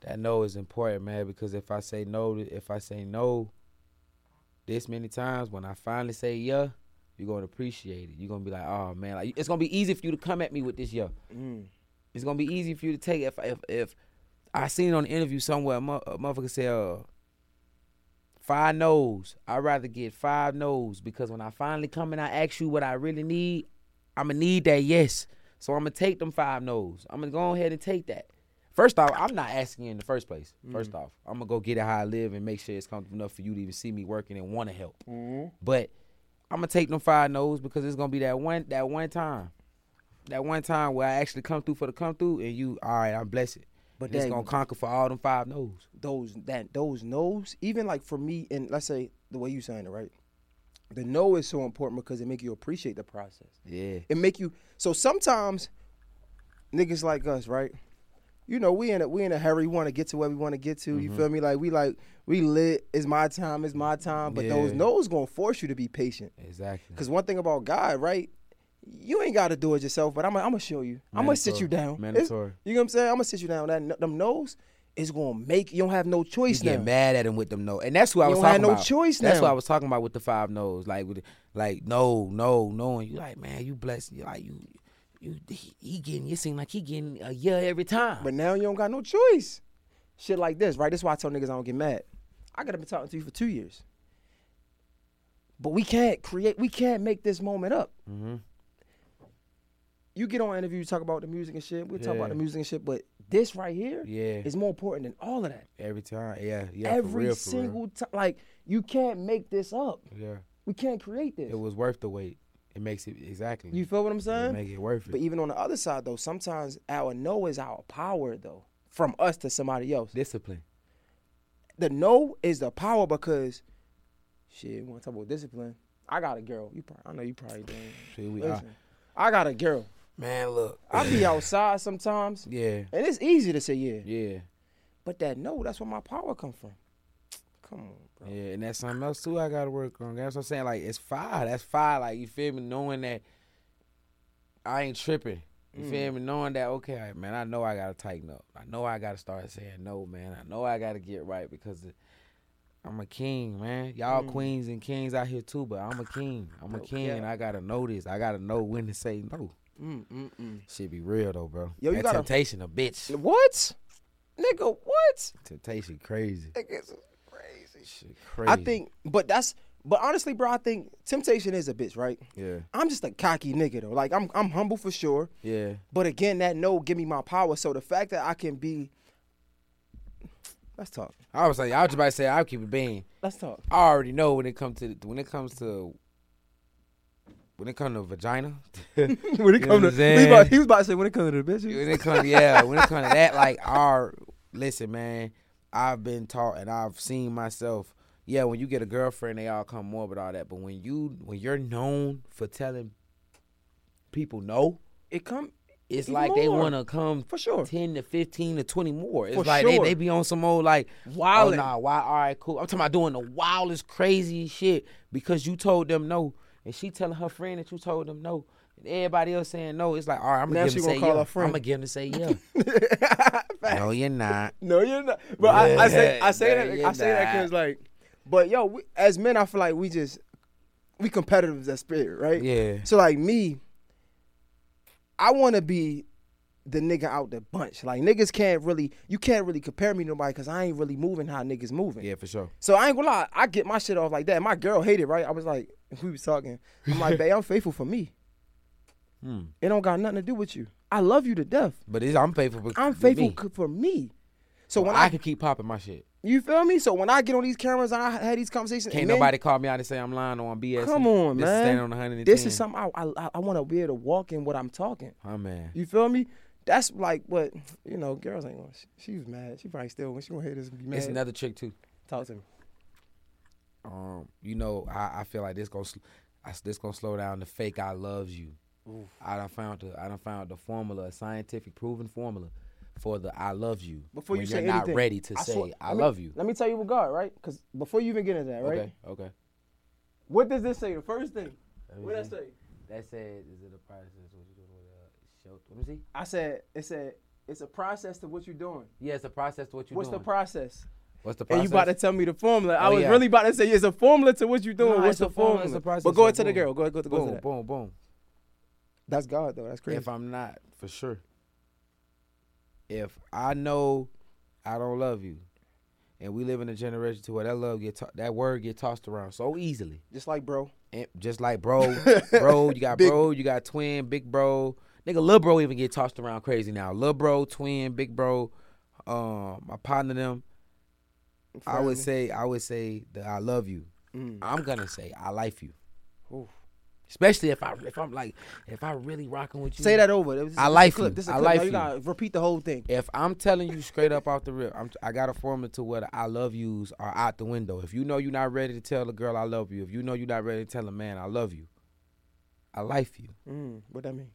That no is important, man, because if I say no, if I say no this many times, when I finally say yeah, you're gonna appreciate it. You're gonna be like, oh man, like it's gonna be easy for you to come at me with this yeah. Mm. It's gonna be easy for you to take if if if I seen it on the interview somewhere a, mo- a motherfucker said uh, five no's. I'd rather get five no's because when I finally come and I ask you what I really need, I'ma need that yes. So I'm gonna take them five no's. I'm gonna go ahead and take that. First off, I'm not asking you in the first place. First off, I'm gonna go get it how I live and make sure it's comfortable enough for you to even see me working and want to help. But I'm gonna take them five no's because it's gonna be that one that one time, that one time where I actually come through for the come through and you all right. I'm blessed. But it's gonna conquer for all them five no's. those that those no's, even like for me, and let's say the way you saying it, right? The no is so important because it make you appreciate the process. Yeah, It make you so sometimes niggas like us, right? You know, we in a we in a hurry, we want to get to where we want to get to. Mm-hmm. You feel me? Like we like we lit. It's my time. It's my time. But those Yeah. no's gonna force you to be patient. exactly. Cause one thing about God, right? You ain't got to do it yourself, but I'm I'm gonna show you. I'm gonna sit you down. It's- Mandatory. You know what I'm saying? I'm gonna sit you down. That them nose is gonna make you don't have no You choice get now. mad at him with them nose. and that's who I You was don't have talking no choice That's now. what I was talking about with the five nose. like with like no, no, no, and you like man, you blessed, you like you, you he, he getting, you seem like he getting a year every time. But now you don't got no choice. Shit like this, right? That's why I tell niggas I don't get mad. I gotta been talking to you for two years. But we can't create, we can't make this moment up. hmm You get on interview, you talk about the music and shit. We talk about the music and shit, but this right here Yeah, is more important than all of that. every time. Yeah, yeah. for Every real, for real. single time, like you can't make this up. Yeah, We can't create this. it was worth the wait. It makes it exactly. you feel what I'm it saying? make it worth it. But even on the other side, though, sometimes our no is our power, though, from us to somebody else. Discipline. the no is the power because shit, want to talk about discipline? I got a girl. You probably, I know you probably we uh, are. I got a girl. Man, look. I be outside sometimes, Yeah, and it's easy to say yeah, yeah. but that no, that's where my power come from. Come on, bro. Yeah, and that's something else too. I gotta work on. That's what I'm saying. Like it's fire. That's fire. Like you feel me? Knowing that I ain't tripping. You Mm. feel me? Knowing that okay, man. I know I gotta tighten up. I know I gotta start saying no, man. I know I gotta get right because I'm a king, man. Y'all Mm. queens and kings out here too, but I'm a king. I'm a king, and. I gotta know this. I gotta know when to say no. Mm, mm, mm. Shit be real though, bro. Yo, you that gotta- temptation a bitch. What, nigga? What? Temptation crazy. Niggas is crazy. Shit crazy. I think, but that's, but honestly, bro, I think temptation is a bitch, right? Yeah. I'm just a cocky nigga though. Like I'm, I'm humble for sure. Yeah. But again, that no give me my power. So the fact that I can be, let's talk. I was like, I was just about to say, I'll keep it being. Let's talk. I already know when it comes to when it comes to when it comes to vagina. when it comes to, he was, about, he was about to say when it comes to the bitches. when it comes, yeah, when it comes to that, like, our listen, man, I've been taught and I've seen myself. Yeah, when you get a girlfriend, they all come more with all that. But when you when you're known for telling people no, It come it's like they want to come for sure. ten to fifteen to twenty more. It's For like they, sure. they be on some old like oh, Wildin'. Oh nah, why? All right, cool. I'm talking about doing the wildest, crazy shit because you told them no, and she telling her friend that you told them no, and everybody else saying no. It's like, all right, I'm gonna she give them gonna say call yeah. her friend. I'm gonna give them to say yeah. no, you're not. No, you're not. But I, I say I say Yeah, that I say that because like, but yo, we, as men, I feel like we just we competitive as that spirit, right? Yeah. So like me, I want to be the nigga out the bunch. Like niggas can't really, you can't really compare me to nobody because I ain't really moving how niggas moving. Yeah, for sure. So I ain't gonna lie, I get my shit off like that. My girl hated, right? I was like, we was talking. I'm like, babe, I'm faithful for me. Hmm. It don't got nothing to do with you. I love you to death. But I'm faithful. with- I'm faithful me. for me. So when I, I, can keep popping my shit. you feel me? So when I get on these cameras and I had these conversations, Can't nobody call me out and say I'm lying or I'm BS. Come on, this man. Is standing on 110. This is something I I, I want to be able to walk in what I'm talking. Oh man. You feel me? That's like what you know. Girls ain't gonna. She, she was mad. She probably still when she gonna us and be mad. It's another trick too. Talk to me. Um, you know, I, I feel like this gonna sl- I, this gonna slow down the fake I loves you. I done found the I done found the formula, a scientific proven formula for the I love you. Before you say you're not ready to I say swear- I me- love you. Let me tell you what God, right? Because before you even get into that, right? Okay, okay. What does this say? The first thing. What that say? That said, is it a process? What you doing with show? Let me see. I said it said it's a process to what you're doing. Yeah, it's a process to what you're What's doing. What's the process? What's the And process? you about to tell me the formula. I Oh, was yeah. really about to say it's a formula to what you're doing. Nah, What's it's the a formula, formula? it's a process, But go so into the girl. Go go, go to boom, that. boom, boom. That's God though. That's crazy. If I'm not, for sure. If I know I don't love you, and we live in a generation to where that love get to- that word get tossed around so easily, Just like bro. and just like bro, bro, you got Big- bro, you got twin, big bro, nigga, Lil bro even get tossed around crazy now. Lil bro, twin, big bro, um, my partner them. I would say, I would say that I love you. Mm. I'm gonna say I like you. Especially if I if I'm like if I really rocking with you. Say that over. This is- I this is a like you. This is a I clip. like Now you. gotta repeat the whole thing. If I'm telling you straight up off the rip, I'm, I got a formula to where the I love yous are out the window. If you know you're not ready to tell a girl I love you, if you know you're not ready to tell a man I love you, I like you. Mm, what that mean?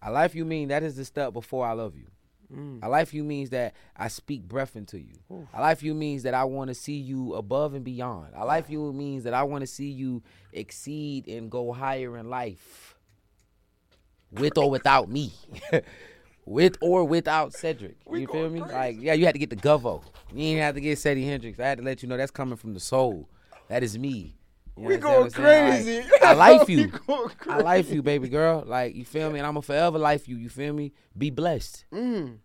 I life you mean that is the step before I love you. Mm. I like you means that I speak breath into you. I life you means that I want to see you above and beyond. I life you means that I want to see you exceed and go higher in life. With or without me. with or without Cedric. You feel me? Like, yeah, you had to get the Govo. You ain't have to get Seddy Hendrix. I had to let you know that's coming from the soul. That is me. You We going I'm? Like, crazy. I like you. I like you, baby girl. Like you feel me, and I'ma forever like you. You feel me? Be blessed. Mm.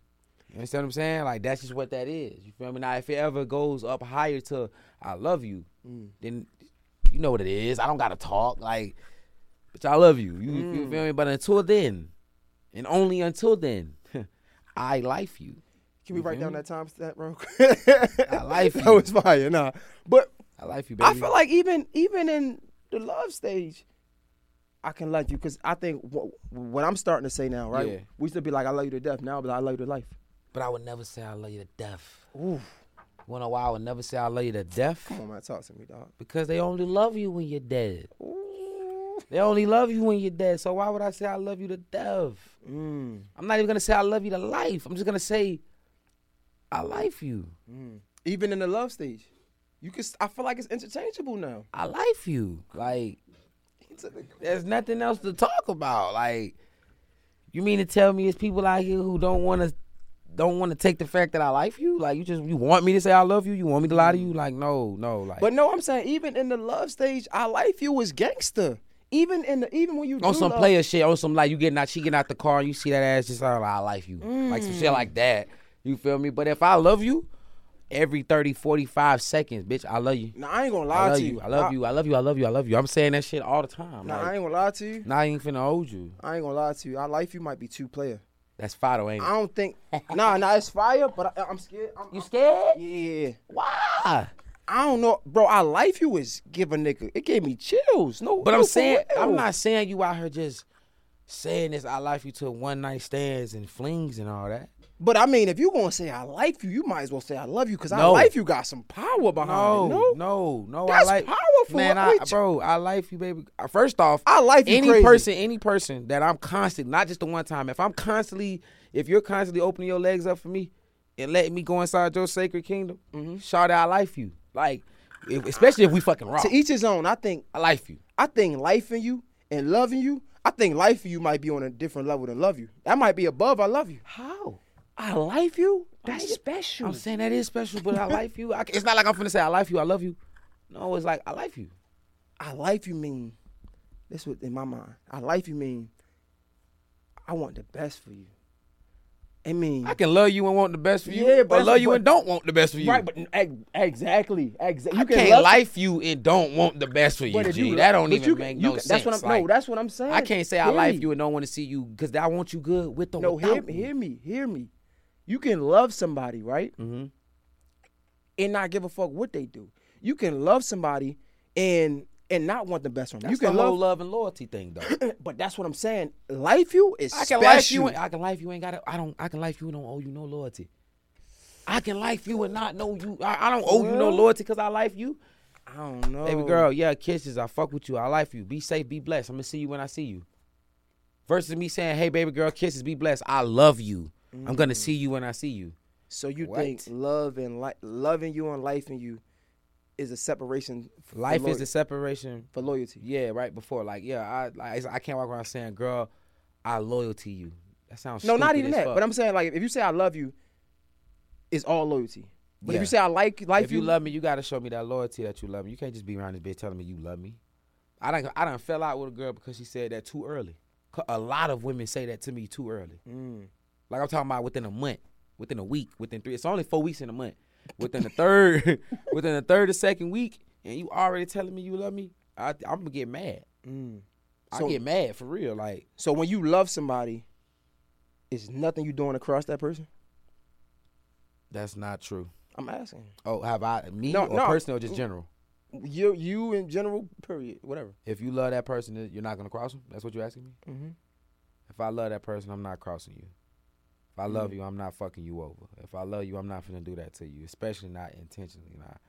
You understand what I'm saying? Like that's just what that is. You feel me? Now if it ever goes up higher to I love you, Mm. then you know what it is. I don't gotta talk. Like, but I love you. You, Mm. you feel me? But until then, and only until then, I like you. Can we You write down that time stamp, bro? I like that was fire, nah. But I like you, baby. I feel like even even in the love stage, I can love you because I think wh- what I'm starting to say now, right? Yeah. We used to be like, I love you to death. Now, but I love you to life. but I would never say I love you to death. Ooh, Wanna why I would never say I love you to death? come on, man, talk to me, dog. Because they only love you when you're dead. Ooh. They only love you when you're dead. So why would I say I love you to death? Mm, I'm not even gonna say I love you to life. I'm just gonna say I like you. mm. Even in the love stage, You can. I feel like it's interchangeable now. I like you. Like there's nothing else to talk about. Like you mean to tell me it's people out here who don't want to don't want to take the fact that I like you? Like you just you want me to say I love you? You want me to lie to you? Mm-hmm. Like no, no. Like But no, I'm saying even in the love stage, I like you was gangster. Even in the even when you on do some love- player shit, on some like you getting out, she getting out the car, and you see that ass just oh, I like you, like some shit like mm. that. You feel me? But if I love you, every 30, 45 seconds, bitch, I love you. Nah, I ain't gonna I lie love to you. you. I love you. I love you. I love you. I love you. I'm saying that shit all the time. Nah, like, I ain't gonna lie to you. Nah, I ain't finna hold you. I ain't gonna lie to you. I like you might be two player. That's Fido, ain't it? I don't think. nah, nah, it's fire. But I, I'm scared. I'm, You scared? Yeah. Why? I don't know, bro. I life you is give a nigga. It gave me chills. No, But no, I'm saying. I'm not saying you out here just saying this. I like you to one night stands and flings and all that. But I mean, if you gonna say I like you, you might as well say I love you because I No. like you got some power behind No, it. No, no, no. That's I like powerful. Man, I, bro, I like you, baby. Uh, First off, I like you any crazy. person, any person that I'm constantly, not just the one time. If I'm constantly, if you're constantly opening your legs up for me and letting me go inside your sacred kingdom, Mm-hmm. shout out, I like you. Like, if, especially if we fucking raw. To each his own. I think. I like you. I think life in you and loving you. I think life in you might be on a different level than love you. That might be above I love you. How? I like you. That's special. I'm saying that is special, but I like you. I, it's not like I'm finna say I like you, I love you. No, it's like I like you. I like you mean. This what in my mind. I like you mean. I want the best for you. I mean, I can love you and want the best for you, Yeah, but, but- love you but- and don't want the best for you. right? But ex- exactly, exactly. I can't life you and don't want the best for you, But G. you- that don't even you make can- no you can- sense. That's what I'm. Like, no, that's what I'm saying. I can't say I like you and don't want to see you because I want you good with or No, hear, without me, me. hear me, hear me. You can love somebody, right? Mhm. And not give a fuck what they do. You can love somebody and and not want the best from them. That's You can the whole love, love and loyalty thing, though. but that's what I'm saying. Life you is I can special. life you. I can life you. Ain't got. I don't. I can life you don't owe you no loyalty. I can life you and not know you. I, I don't owe you no loyalty because I life you. I don't know, Baby girl, yeah, kisses. I fuck with you. I life you. Be safe, be blessed. I'm gonna see you when I see you. Versus me saying, "Hey, baby girl, kisses, be blessed. I love you. I'm gonna see you when I see you." So you What? think love and li- loving you and life in you is a separation? For Life loy- is a separation. for loyalty. Yeah, right before. Like, yeah, I like, I can't walk around saying, "Girl, I loyal to you." That sounds No, not even that. fuck. But I'm saying like if you say I love you, it's all loyalty. But if you say I like life if you love me, you gotta show me that loyalty that you love me. You can't just be around this bitch telling me you love me. I don't. I done fell out with a girl because she said that too early. A lot of women say that to me too early. Mm. Like I'm talking about within a month, within a week, within three. It's only four weeks in a month. Within the third, within the third or second week, and you already telling me you love me, I, I'm gonna get mad. Mm. I get mad for real. Like So when you love somebody, it's nothing you doing across that person. that's not true. I'm asking. Oh, have I me No, or no. personal or just general? You, you in general, period, whatever. If you love that person, you're not gonna cross them. That's what you're asking me. Mm-hmm. If I love that person, I'm not crossing you. If I love you, I'm not fucking you over. If I love you, I'm not gonna do that to you, especially not intentionally. Not.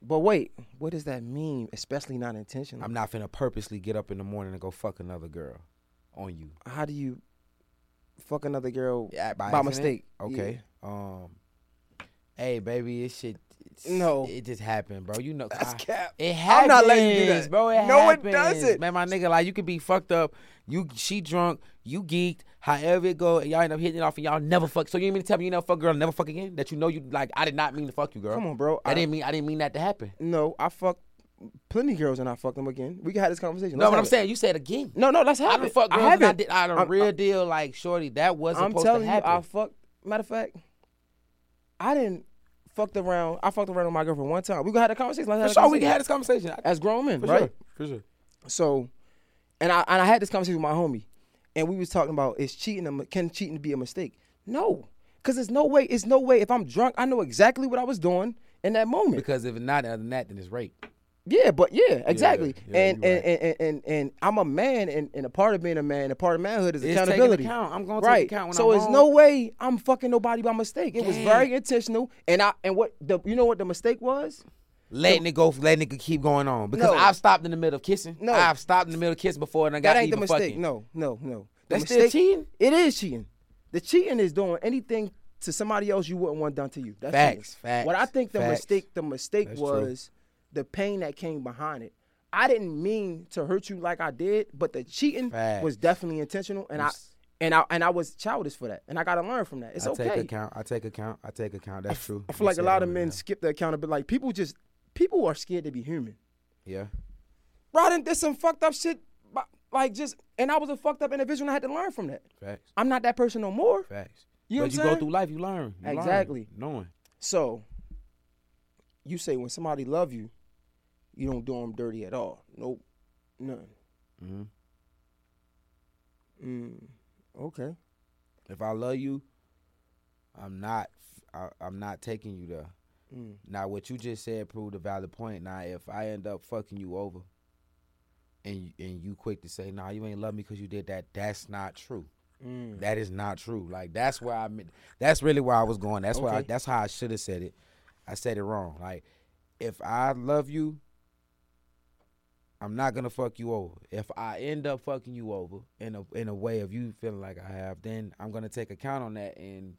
But wait, what does that mean? Especially not intentional. I'm not finna purposely get up in the morning and go fuck another girl on you. How do you fuck another girl Yeah, by, accident? mistake? Okay. Um. Hey, baby, it shit. it's- No. it just happened, bro. You know, That's I- cap. It happens, I'm not letting you do that. bro. It No, it doesn't. man. My nigga, like you could be fucked up. You, she drunk. You geeked. However it go, and y'all end up hitting it off, and y'all never fuck. So you mean to tell me you never fuck girl, never fuck again? That you know you like? I did not mean to fuck you, girl. Come on, bro. I, I- didn't mean. I didn't mean that to happen. No, I fucked plenty of girls and I fucked them again. We can have this conversation. no, Let's but have I'm it. saying you said again. No, no, let's have I it. fuck girls. I and I haven't. did. I done I'm- real I'm- deal. Like shorty, that wasn't I'm supposed telling to you, happen. I fucked. Matter of fact, I didn't fucked around. I fucked around with my girlfriend one time. We gonna have a conversation. Let's For sure, we had this conversation. as grown men, For right? sure. For sure. So, and I and I had this conversation with my homie, and we was talking about is cheating a, can cheating be a mistake? No, because there's no way. It's no way. If I'm drunk, I know exactly what I was doing in that moment. Because if it's not other than that, then it's rape. Yeah, but yeah, exactly. yeah, and, and, right. and, and and and I'm a man, and, and a part of being a man, a part of manhood is It's accountability. account. I'm gonna take right. account when so I'm it's no way I'm fucking nobody by mistake. It was very intentional, and I and what the you know what the mistake was? letting it go, letting it keep going on. Because No. I've stopped in the middle of kissing. No. I've stopped in the middle of kissing before, and I got That ain't the even mistake. fucking. No, no, no. The That's still cheating? It is cheating. The cheating is doing anything to somebody else you wouldn't want done to you. That's Facts, cheating. facts, What I think the facts. mistake, the mistake That's was the pain that came behind it. I didn't mean to hurt you like I did, but the cheating Facts. was definitely intentional, and I and I and I was childish for that, and I got to learn from that. It's I okay. I take account. I take account. I take account. That's true. I feel You like a lot of men right skip the accountability. Like people just people are scared to be human. Yeah. Bro, I did some fucked up shit. Like just, and I was a fucked up individual, and I had to learn from that. Facts. I'm not that person no more. Facts. You know but you I'm go through life, you learn. You learn, Exactly. knowing. So, you say when somebody love you, you don't do them dirty at all. Nope, none. hmm Mm, okay. If I love you, I'm not. I, I'm not taking you there. Mm. Now, what you just said proved a valid point. Now, if I end up fucking you over, and you, and you quick to say, "Nah, you ain't love me because you did that," that's not true. Mm. That is not true. Like that's where I meant. That's really where I was going. That's why. That's how I should have said it. I said it wrong. Like if I love you, I'm not gonna fuck you over. If I end up fucking you over in a in a way of you feeling like I have, then I'm gonna take account on that and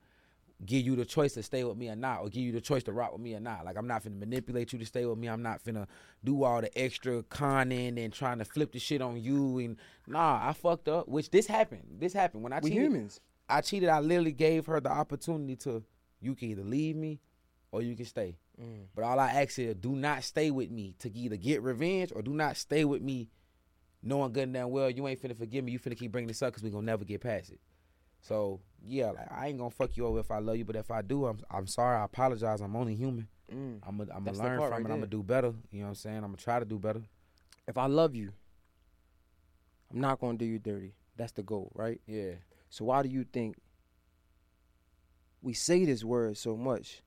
give you the choice to stay with me or not, or give you the choice to rock with me or not. Like I'm not finna manipulate you to stay with me. I'm not finna do all the extra conning and trying to flip the shit on you. And nah, I fucked up. Which this happened. This happened when I We cheated. humans. I cheated. I literally gave her the opportunity to, you can either leave me or you can stay. Mm. But all I ask is, do not stay with me to either get revenge or do not stay with me knowing good and damn well you ain't finna forgive me. You finna keep bringing this up because we gonna never get past it. So yeah, like I ain't gonna fuck you over if I love you, but if I do, I'm I'm sorry. I apologize. I'm only human. Mm. I'm gonna I'm learn from right it. I'm gonna do better. You know what I'm saying? I'm gonna try to do better. If I love you, I'm not gonna do you dirty. That's the goal, right? Yeah. So why do you think we say this word so much,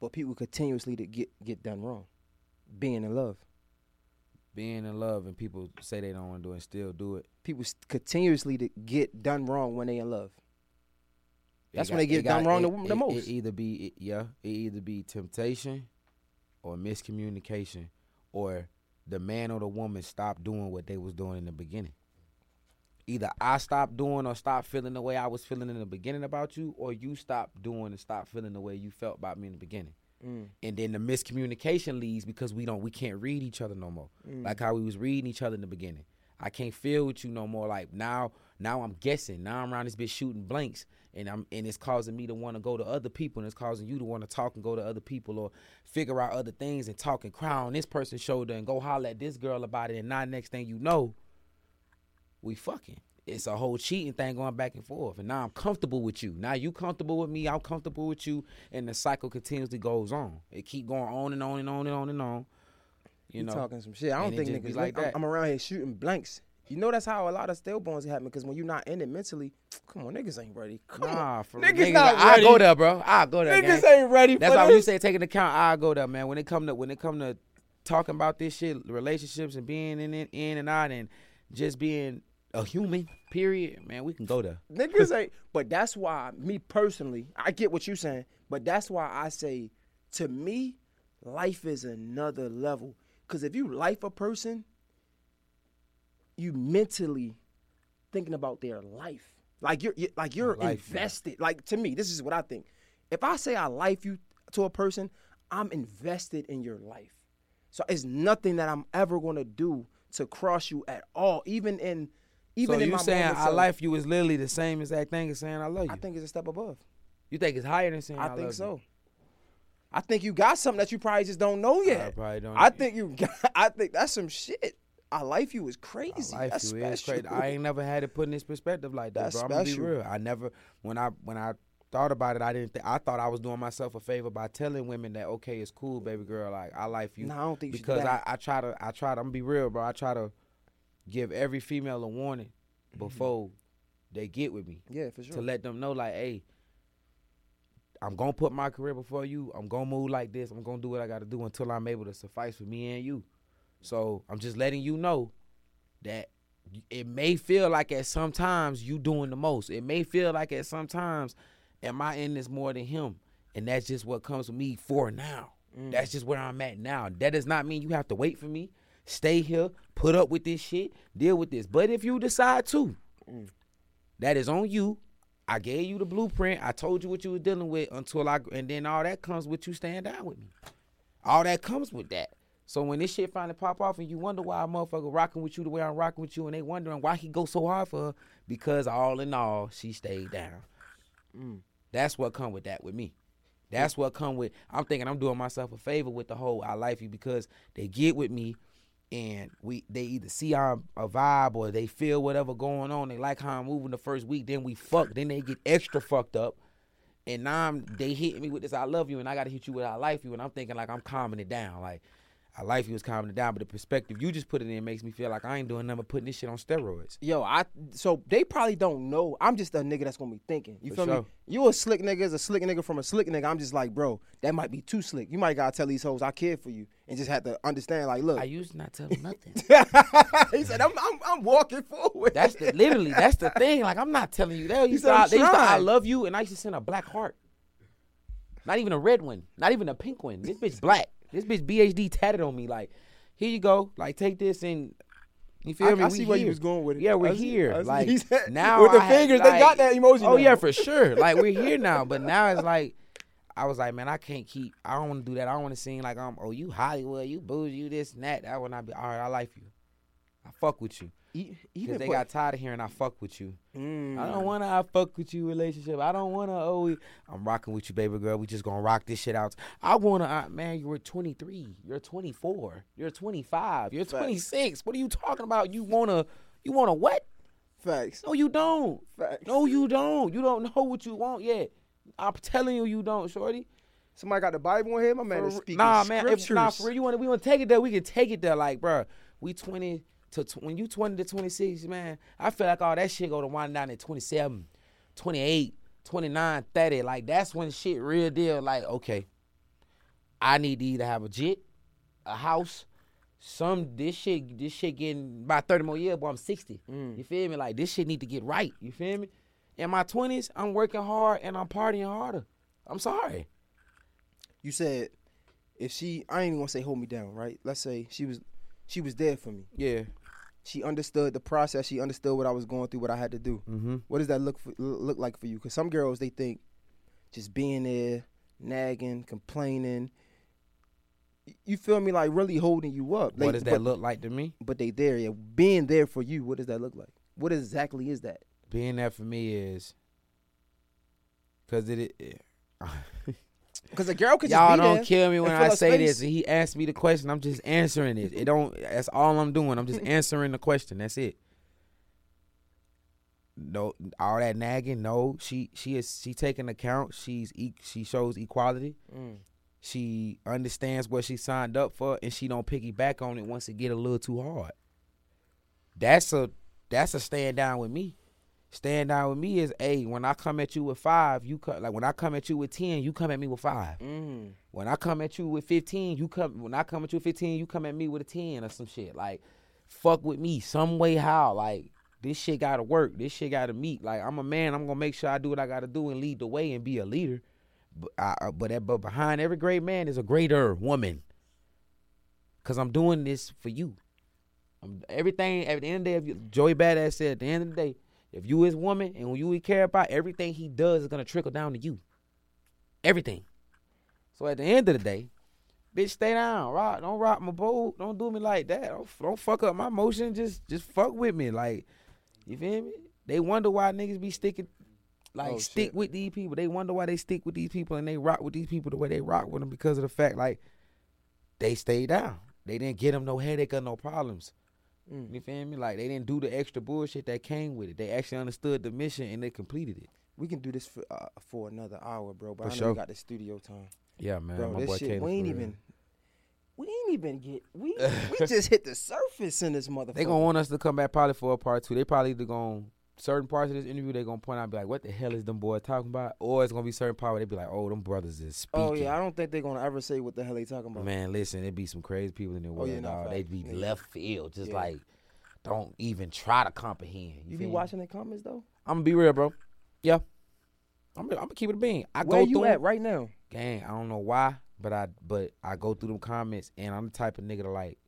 but people continuously to get get done wrong? Being in love. Being in love and people say they don't want to do it and still do it. People continuously to get done wrong when they in love. That's when they get done got- wrong it- the- the it- most. It either be it, yeah, it either be temptation or miscommunication or the man or the woman stopped doing what they was doing in the beginning. Either I stopped doing or stop feeling the way I was feeling in the beginning about you, or you stop doing and stop feeling the way you felt about me in the beginning. Mm. And then the miscommunication leads because we don't we can't read each other no more. Mm. Like how we was reading each other in the beginning. I can't feel with you no more. Like now, now I'm guessing. Now I'm around this bitch shooting blanks, and I'm and it's causing me to want to go to other people, and it's causing you to want to talk and go to other people or figure out other things and talk and cry on this person's shoulder and go holler at this girl about it. And now next thing you know, we fucking. It's a whole cheating thing going back and forth. And now I'm comfortable with you. Now you comfortable with me. I'm comfortable with you. And the cycle continuously goes on. It keep going on and on and on and on and on. You You know, talking some shit. I don't think niggas like that. I'm, I'm around here shooting blanks. You know that's how a lot of stillborns happen because when you're not in it mentally, come on, niggas ain't ready. Come Nah, on, for niggas, niggas, not I ready. go there, bro. I go there. Niggas gang. ain't ready That's for why you say taking account, I go there, man. When it come to when it come to talking about this shit, relationships and being in it, in and out, and just being a human, period, man, we can go there. Niggas ain't. But that's why, me personally, I get what you saying. But that's why I say, to me, life is another level. Cause if you life a person, you mentally thinking about their life. Like you're, you like you're Life, invested. Like to me, this is what I think. If I say I life you to a person, I'm invested in your life. So it's nothing that I'm ever gonna do to cross you at all. Even in, even so in you my saying moments I of- life you is literally the same exact thing as saying I love you? I think it's a step above. you think it's higher than saying I, love you? I think love so. You? I think you got something that you probably just don't know yet. I probably don't. I think you got. I think that's some shit. I life you is I crazy. life that's you special. is crazy. I ain't never had it put in this perspective like that, That's bro. I'm gonna be real. I never when I when I thought about it, I didn't. Th- I thought I was doing myself a favor by telling women that okay, it's cool, baby girl. Like I life you. No, I don't think you should do because I. I try to I try to I'm gonna be real, bro. I try to give every female a warning mm-hmm. before they get with me yeah, for sure. to let them know like, hey, I'm gonna put my career before you. I'm gonna move like this. I'm gonna do what I gotta do until I'm able to suffice for me and you. So I'm just letting you know that it may feel like at sometimes you doing the most. It may feel like at sometimes am I in this more than him? And that's just what comes with me for now. Mm. That's just where I'm at now. That does not mean you have to wait for me. Stay here, put up with this shit, deal with this. But if you decide to, that is on you. I gave you the blueprint. I told you what you were dealing with until I, and then all that comes with you staying down with me. all that comes with that. So when this shit finally pop off and you wonder why a motherfucker rocking with you the way I'm rocking with you, and they wondering why he go so hard for her, because all in all, she stayed down. Mm. That's what come with that with me. That's what come with. I'm thinking I'm doing myself a favor with the whole I like you because they get with me, and we they either see I'm a vibe or they feel whatever going on. They like how I'm moving the first week. Then we fuck. Then they get extra fucked up, and now I'm they hit me with this I love you, and I got to hit you with I like you, and I'm thinking like I'm calming it down. Like I like you was calming it down, but the perspective you just put it in makes me feel like I ain't doing nothing but putting this shit on steroids. Yo, I so they probably don't know. I'm just a nigga that's gonna be thinking. You For feel me? sure. You a slick nigga is a slick nigga from a slick nigga. I'm just like, bro, that might be too slick. You might gotta tell these hoes I care for you and just have to understand. Like, look, I used to not tell them nothing. he said, I'm, I'm, I'm walking forward. That's the literally that's the thing. Like I'm not telling you. They used, said, to, "I'm they used to I love you, and I used to send a black heart. Not even a red one. Not even a pink one. This bitch black. This bitch BHD tatted on me. Like, here you go. Like, take this and you feel I- me? I We see where you was going with it. Yeah, we're see- here. Like said- now with the I fingers, they got that emoji Oh now. yeah, for sure. Like we're here now, but now it's like. I was like, man, I can't keep. I don't want to do that. I don't want to seem like I'm. Oh, you Hollywood, you bougie, you this and that. That would not be. All right, I like you. I fuck with you. Because they got tired of hearing I fuck with you. Mm. I don't want to I fuck with you relationship. I don't want to oh I'm rocking with you, baby girl. We just gonna rock this shit out. I want to uh, man. You're 23. You're 24. You're 25. You're 26. What are you talking about? You wanna you wanna what? facts. No, you don't. Facts. No, you don't. You don't know what you want yet. I'm telling you, you don't, shorty. Somebody got the Bible in here. My man is For- speaking nah, man. If, scriptures. nah, for real, you want to we want to take it there. We can take it there. Like, bruh, we 20 to tw- when you 20 to 26, man. I feel like all that shit go to wind down at 27, 28, 29, 30. Like that's when shit real deal. Like, okay, I need to either have a jet, a house, some this shit. This shit getting about 30 more years, but I'm 60. Mm. You feel me? Like this shit need to get right. You feel me? In my 20s, I'm working hard and I'm partying harder. I'm sorry. you said if she, I ain't even gonna say hold me down, right? Let's say she was, she was there for me. Yeah. She understood the process. She understood what I was going through, what I had to do. Mm-hmm. What does that look for, look like for you? Because some girls they think just being there, nagging, complaining. You feel me? Like really holding you up. What Like, does that but, look like to me? But they there, yeah. Being there for you. What does that look like? What exactly is that? Being there for me is because it. it Because a girl could y'all be don't kill me when I say space. this. He asked me the question. I'm just answering it. It don't. That's all I'm doing. I'm just answering the question. That's it. No, all that nagging. No, she she is she taking account. She's e- she shows equality. Mm. She understands what she signed up for, and she don't piggyback on it once it get a little too hard. That's a that's a stand down with me. Stand down with me is a when I come at you with five, you come like when I come at you with ten, you come at me with five. Mm. When I come at you with fifteen, you come when I come at you with fifteen, you come at me with a ten or some shit. Like fuck with me some way how like this shit gotta work. This shit gotta meet. Like I'm a man. I'm gonna make sure I do what I gotta do and lead the way and be a leader. But I, but that, but behind every great man is a greater woman. Cause I'm doing this for you. I'm, everything at the end of the day, Joey Badass said at the end of the day, if you his woman and when you care about everything he does is gonna trickle down to you. Everything. So at the end of the day, bitch, stay down. Rock, don't rock my boat. Don't do me like that. Don't, don't fuck up my motion. Just just fuck with me. Like, you feel me? They wonder why niggas be sticking like Oh, stick shit. with these people. They wonder why they stick with these people and they rock with these people the way they rock with them because of the fact like they stay down. They didn't get them no headache or no problems. Mm. You feel me? Like they didn't do the extra bullshit that came with it. They actually understood the mission and they completed it. We can do this for uh, for another hour, bro. But For I know sure. we got the studio time, Yeah, man. bro. my this boy shit, we ain't even, we ain't even get, we we just hit the surface in this motherfucker. They gonna want us to come back probably for a part two. They probably gonna certain parts of this interview they're gonna point out and be like, "What the hell is them boys talking about?" Or it's gonna be certain part where they be like, "Oh, them brothers is oh, speaking." Oh yeah, I don't think they're gonna ever say what the hell they talking about. Man, listen, it be some crazy people in the world. Oh, yeah, nah, dawg. fact. They be Yeah. left field, just Yeah. like don't even try to comprehend. you feel be watching the comments though. I'm gonna be real, bro. Yeah, I'm. I'm gonna keep it a bean. I Where go you through at right now? gang. I don't know why, but I but I go through them comments and I'm the type of nigga to like,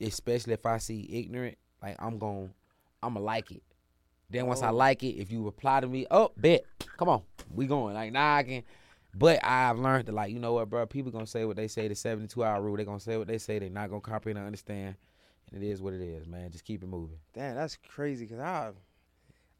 especially if I see ignorant, like I'm gon' I'ma like it. Then once I Oh. like it, if you reply to me, oh bet, come on, we going. Like now I can. But I've learned that, like, you know what, bro? People gonna say what they say. The seventy-two hour rule. They gonna say what they say. They not gonna comprehend and understand. And it is what it is, man. Just keep it moving. Damn, that's crazy. Cause I,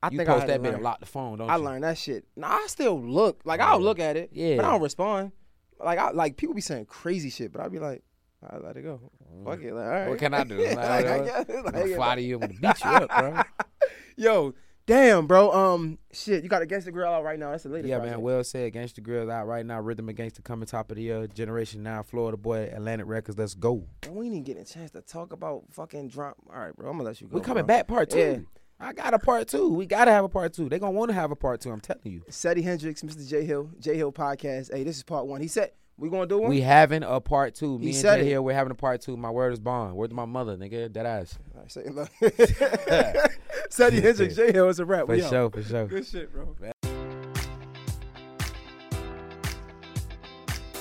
I you think post I that bit and lock the phone, don't I you? learned that shit. Nah, I still look like I'll look at it, Yeah. but I don't respond. Like I like people be saying crazy shit, but I'll be like, I let it go. Fuck mm. it. Like, all right. What can I do? Like, Like, I guess- I'm like, fly to you. I'm gonna beat you up, bro. Yo, damn, bro. Um, shit, you got Gangsta Grillz out right now. That's the latest. Yeah, project. man. Well said. Gangsta Grillz out right now. Rhythm Against the coming top of the year. Generation Now, Florida boy, Atlantic Records. Let's go. And we didn't get a chance to talk about fucking drop. All right, bro. I'm gonna let you go. We coming bro. back part two. Yeah. I got a part two. We gotta have a part two. They gonna want to have a part two. I'm telling you. Seddy Hendrix, Mr. Jay Hill, Jay Hill podcast. Hey, this is part one. He said we gonna do one. We having a part two. Me He and said Jay. Hill, we're having a part two. My word is bond. Word to my mother, nigga. That ass. All right, say it Seddy Hendrix, Jay Hill is a rap. For We out. sure, for sure. Good shit, bro.